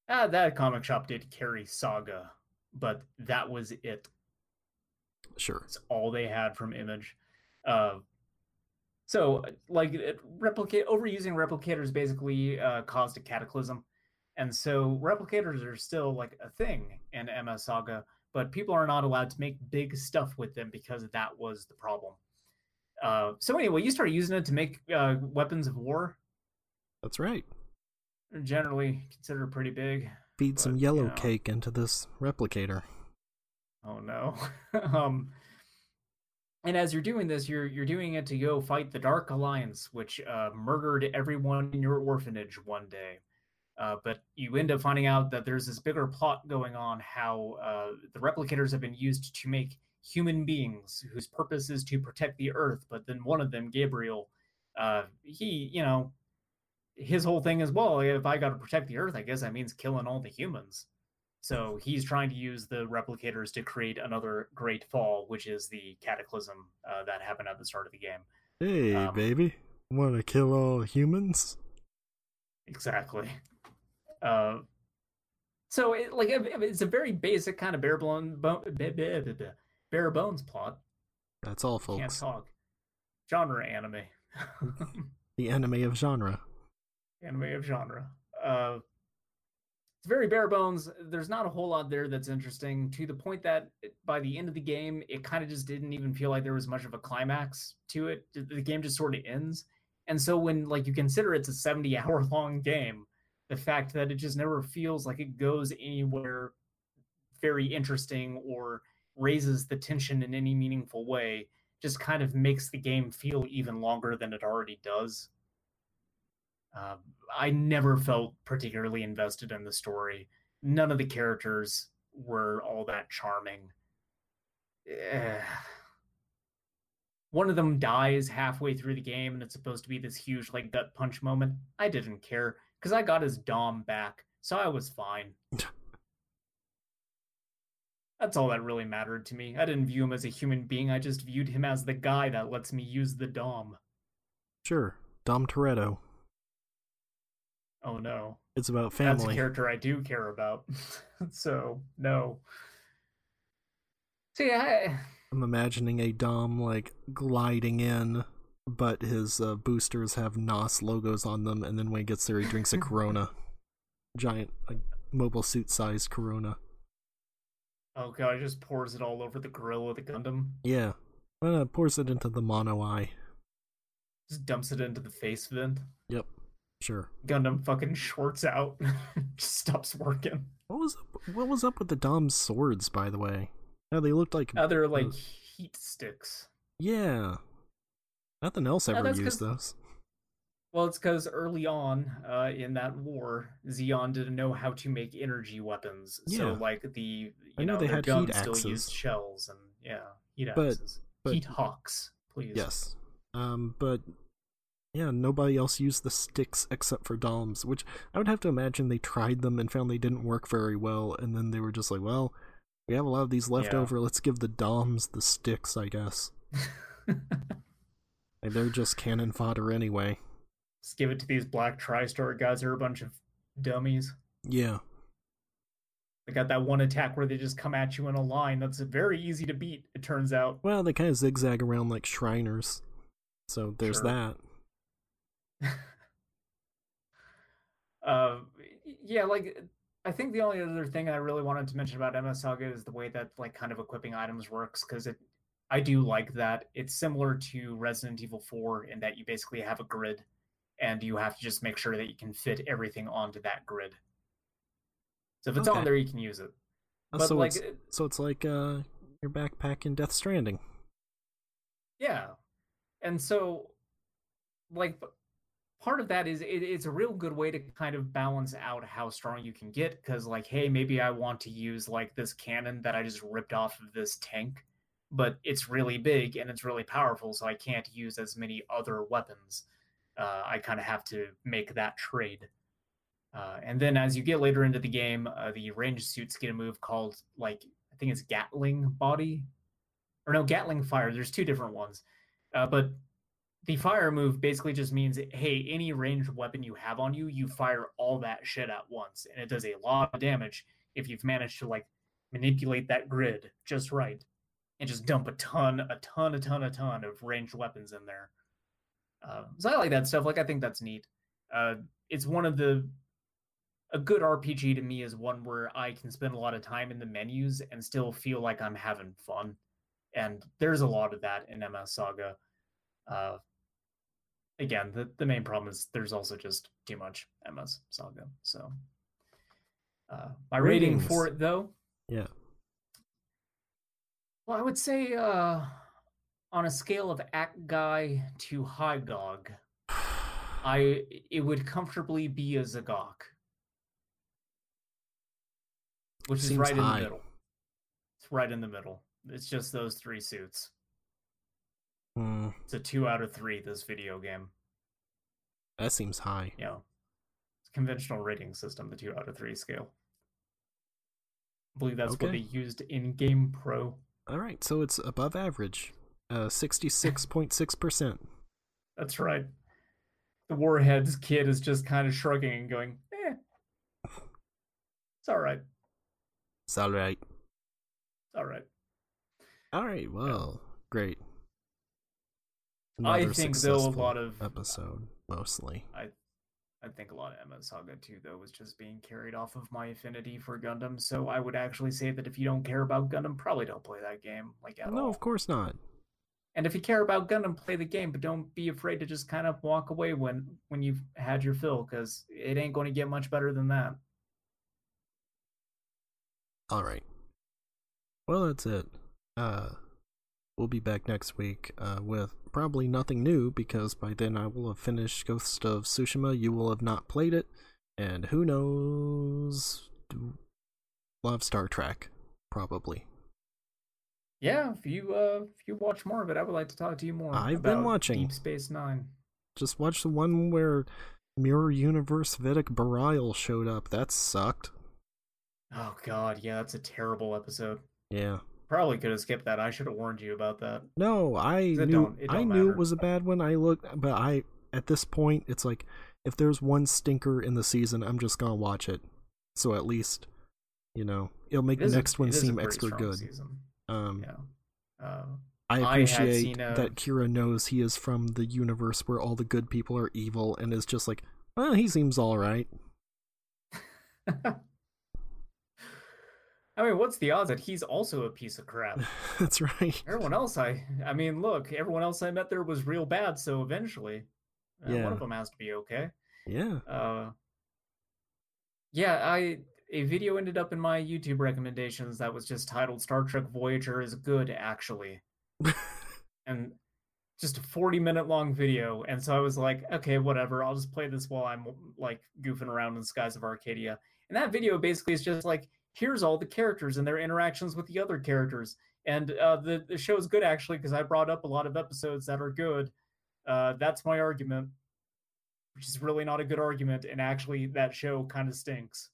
Ah, that comic shop did carry Saga, but that was it. Sure. It's all they had from Image. Uh, so, like, it, replicate overusing replicators basically uh, caused a cataclysm, and so replicators are still like a thing in MS Saga, but people are not allowed to make big stuff with them because that was the problem. Uh, so anyway, you start using it to make uh, weapons of war. That's right. generally considered pretty big. Feed some yellow you know. cake into this replicator. Oh no. um and as you're doing this, you're you're doing it to go fight the Dark Alliance, which uh, murdered everyone in your orphanage one day. Uh, but you end up finding out that there's this bigger plot going on. How uh, the replicators have been used to make human beings whose purpose is to protect the Earth. But then one of them, Gabriel, uh, he, you know, his whole thing is, well, if I got to protect the Earth, I guess that means killing all the humans. So he's trying to use the replicators to create another great fall, which is the cataclysm uh, that happened at the start of the game. Hey, Um, baby. Want to kill all humans? Exactly. Uh, so it, like it's a very basic kind of bare bone, bone bare bones plot. That's all, Can't folks. talk. Genre anime. The anime of genre. anime of genre. Uh, it's very bare bones. There's not a whole lot there that's interesting to the point that eh, by the end of the game, it kind of just didn't even feel like there was much of a climax to it. The- The game just sort of ends. And so when like you consider it's a 70 hour long game, the fact that it just never feels like it goes anywhere very interesting or raises the tension in any meaningful way just kind of makes the game feel even longer than it already does. Um, I never felt particularly invested in the story. None of the characters were all that charming. Eh. One of them dies halfway through the game, and it's supposed to be this huge, like, gut punch moment. I didn't care because I got his Dom back, so I was fine. That's all that really mattered to me. I didn't view him as a human being, I just viewed him as the guy that lets me use the Dom. Sure. Dom Toretto. Oh no. It's about family That's a character I do care about. so no. see I, I'm imagining a Dom like gliding in, but his uh, boosters have NOS logos on them, and then when he gets there, he drinks a Corona, giant, like mobile suit sized Corona. oh god, it just pours it all over the grill of the Gundam. Yeah, uh, pours it into the mono eye. Just dumps it into the face vent. Sure. Gundam fucking shorts out. stops working. What was up, what was up with the Dom's swords, by the way? How they looked like Other like heat sticks. yeah. Nothing else No, ever that's used those. Well, it's because early on uh, in that war, Zeon didn't know how to make energy weapons. So, Yeah. like the you I knew know they had heat guns still used shells and yeah, heat But- axes, but- heat hawks, please. Yes. Um, but yeah, nobody else used the sticks except for Doms, which I would have to imagine they tried them and found they didn't work very well, and then they were just like, well, we have a lot of these left Yeah. over. Let's give the Doms the sticks, I guess. And they're just cannon fodder anyway. Just give it to these black TriStar guys. They're a bunch of dummies. Yeah. They got that one attack where they just come at you in a line. That's very easy to beat. It turns out. Well, they kind of zigzag around like Shriners. So there's Sure. that. uh yeah like i think the only other thing i really wanted to mention about ms saga is the way that like kind of equipping items works because it i do like that it's similar to resident evil 4 in that you basically have a grid and you have to just make sure that you can fit everything onto that grid so if it's Okay. on there you can use it Uh, but so like it's so it's like uh your backpack in Death Stranding. Yeah. And so, like, part of that is it, it's a real good way to kind of balance out how strong you can get. Because, like, hey, maybe I want to use, like, this cannon that I just ripped off of this tank, but it's really big and it's really powerful, so I can't use as many other weapons. Uh, I kind of have to make that trade. Uh, and then as you get later into the game, uh, the range suits get a move called, like, I think it's Gatling Body, or no, Gatling Fire. There's two different ones. Uh, but the fire move basically just means, hey, any ranged weapon you have on you, you fire all that shit at once, and it does a lot of damage if you've managed to like manipulate that grid just right, and just dump a ton, a ton, a ton, a ton of ranged weapons in there. Uh, so I like that stuff. Like I think that's neat. Uh, it's one of the a good RPG to me is one where I can spend a lot of time in the menus and still feel like I'm having fun. And there's a lot of that in MS Saga. Uh, again, the, the main problem is there's also just too much MS Saga. So uh, my rating for it though, Yeah. well, I would say uh, on a scale of Acguy to Hy-Gogg, I it would comfortably be a Z'Gok, which is Seems right in the middle. It's right in the middle. It's just those three suits. Hmm, It's a two out of three. This video game, that seems high. you know, it's a conventional rating system, the two out of three scale. I believe that's what Okay. they used in Game Pro. All right, so it's above average. Uh, 66.6%. That's right. The Warheads kid is just kind of shrugging and going, "Eh, it's all right. It's all right. It's all right." All right, well, great. I think, though, a lot of- episode mostly. I I think a lot of MS Saga too, though, was just being carried off of my affinity for Gundam. So I would actually say that if you don't care about Gundam, probably don't play that game, like at No, all. of course not. And if you care about Gundam, play the game, but don't be afraid to just kind of walk away when when you've had your fill, because it ain't going to get much better than that. All right. Well, that's it. Uh, we'll be back next week uh, with probably nothing new because by then I will have finished Ghost of Tsushima. You will have not played it, and who knows? We'll Star Trek, probably. Yeah, if you uh if you watch more of it, I would like to talk to you more. I've been watching. Deep Space Nine. Just watch the one where Mirror Universe Vedek Bareil showed up. That sucked. Oh God, yeah, that's a terrible episode. Yeah. Probably could have skipped that. I should have warned you about that. No, I It knew don't- it I don't knew matter. it was a bad one. I looked, but I at this point, it's like if there's one stinker in the season, I'm just gonna watch it. So at least, you know, it'll make It the is a- next one it is a seem extra good. Season. Um, Yeah. Uh, I I appreciate seen a- that Kira knows he is from the universe where all the good people are evil, and is just like, well, he seems all right. I mean, what's the odds that he's also a piece of crap? That's right. Everyone else, I, I mean, look, everyone else I met there was real bad. So eventually, uh, Yeah. one of them has to be okay. Yeah. Uh, yeah, I a video ended up in my YouTube recommendations that was just titled "Star Trek Voyager is good," actually, and just a forty minute long video. And so I was like, okay, whatever, I'll just play this while I'm like goofing around in the skies of Arcadia. And that video basically is just like, here's all the characters and their interactions with the other characters. And uh, the the show is good actually because I brought up a lot of episodes that are good. Uh, that's my argument which is really not a good argument, and actually that show kind of stinks.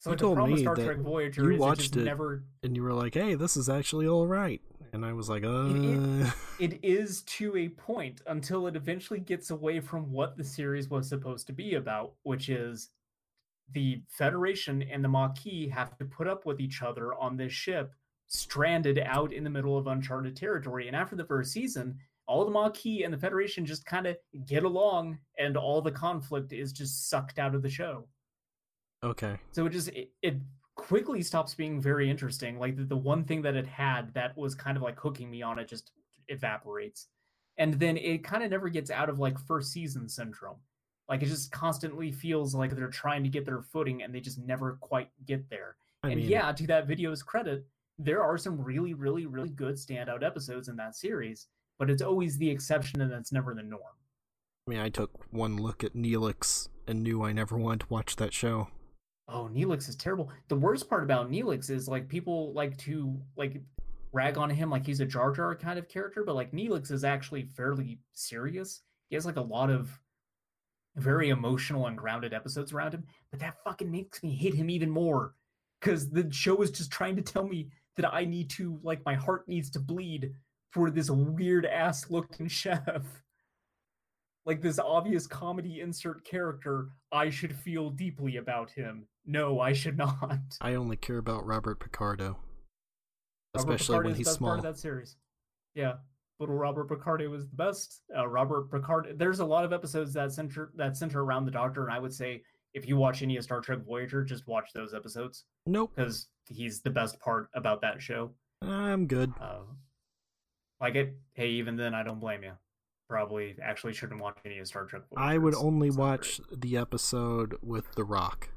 So You told me Star that Trek Voyager you is watched it it. never. And you were like, hey, this is actually all right. And I was like, uh. it- It is to a point until it eventually gets away from what the series was supposed to be about, which is the Federation and the Maquis have to put up with each other on this ship, stranded out in the middle of uncharted territory. And after the first season, all the Maquis and the Federation just kind of get along, and all the conflict is just sucked out of the show. okay. So it just it, it quickly stops being very interesting. Like the, the one thing that it had that was kind of like hooking me on it just evaporates. And then it kind of never gets out of like first season syndrome. Like it just constantly feels like they're trying to get their footing and they just never quite get there. I and mean, yeah, to that video's credit, there are some really, really, really good standout episodes in that series, but it's always the exception and it's never the norm. I mean, I took one look at Neelix and knew I never wanted to watch that show. Oh, Neelix is terrible. The worst part about Neelix is like people like to like rag on him like he's a Jar Jar kind of character, but like Neelix is actually fairly serious. He has like a lot of very emotional and grounded episodes around him, but that fucking makes me hate him even more because the show is just trying to tell me that I need to like my heart needs to bleed for this weird ass looking chef. Like this obvious comedy insert character, I should feel deeply about him. No, I should not. I only care about Robert Picardo. Robert Especially Picardo when he's best part small. of that series. Yeah, little Robert Picardo was the best. Uh, Robert Picardo. There's a lot of episodes that center that center around the Doctor, and I would say if you watch any of Star Trek Voyager, just watch those episodes Nope. because he's the best part about that show. I'm good. Uh, like it. Hey, even then, I don't blame you. probably actually shouldn't watch any of Star Trek. I would only watch the episode with The Rock.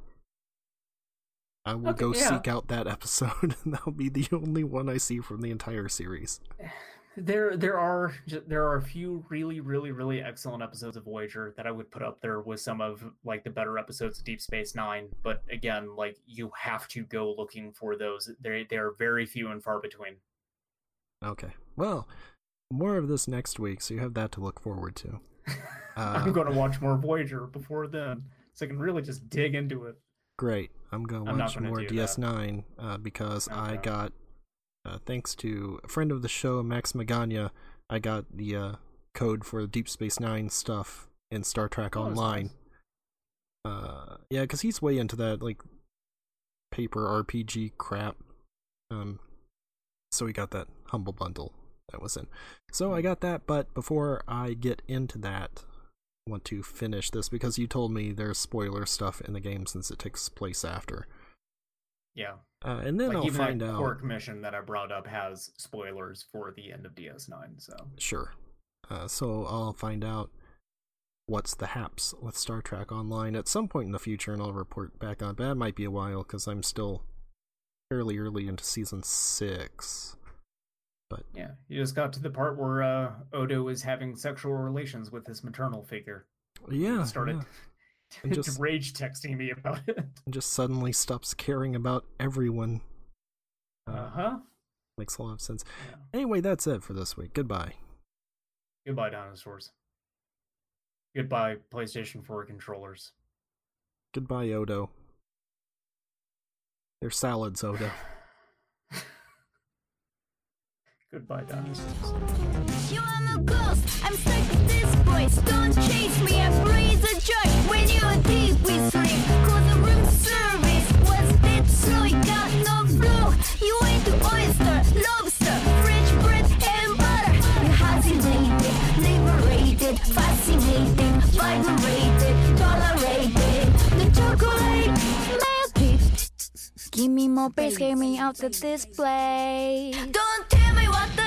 I will Okay, go yeah. seek out that episode, and that'll be the only one I see from the entire series. There, there are there are a few really, really, really excellent episodes of Voyager that I would put up there with some of like the better episodes of Deep Space Nine. But again, like you have to go looking for those. They they are very few and far between. Okay. Well, more of this next week, so you have that to look forward to. Uh, I'm going to watch more Voyager before then, so I can really just dig into it. Great. I'm gonna watch more. DS9 uh, because I got, uh, thanks to a friend of the show, Max Magana, I got the uh, code for the Deep Space Nine stuff in Star Trek Oh, Online. nice. Uh, yeah, because he's way into that like paper RPG crap. Um, so we got that humble bundle that was in. So. I got that, but before I get into that, I want to finish this because you told me there's spoiler stuff in the game since it takes place after. Yeah, Uh, and then like I'll find that out. court mission that I brought up has spoilers for the end of DS9. So Sure. Uh, so I'll find out what's the haps with Star Trek Online at some point in the future, and I'll report back on. But that might be a while because I'm still fairly early into season six. But yeah, you just got to the part where uh, Odo is having sexual relations with his maternal figure. Yeah, started yeah. And just- rage texting me about it. And just suddenly stops caring about everyone. Uh huh. Makes a lot of sense. Yeah. Anyway, that's it for this week. Goodbye. Goodbye, dinosaurs. Goodbye, PlayStation 4 controllers. Goodbye, Odo. They're salads, Odo. Goodbye, dinosaurs. You am a ghost. I'm stuck with this voice. Don't chase me. I breathe Give me more bass, get me out the display. Don't tell me what the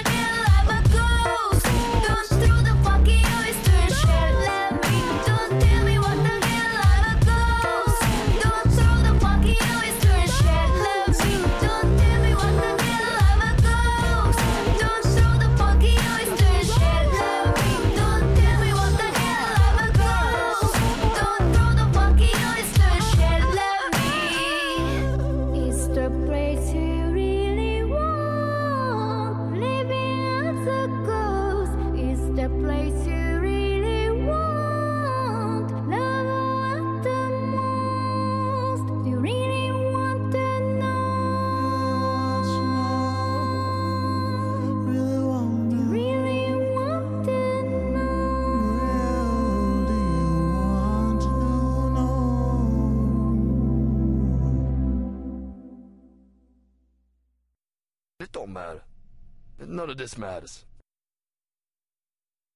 None of this matters.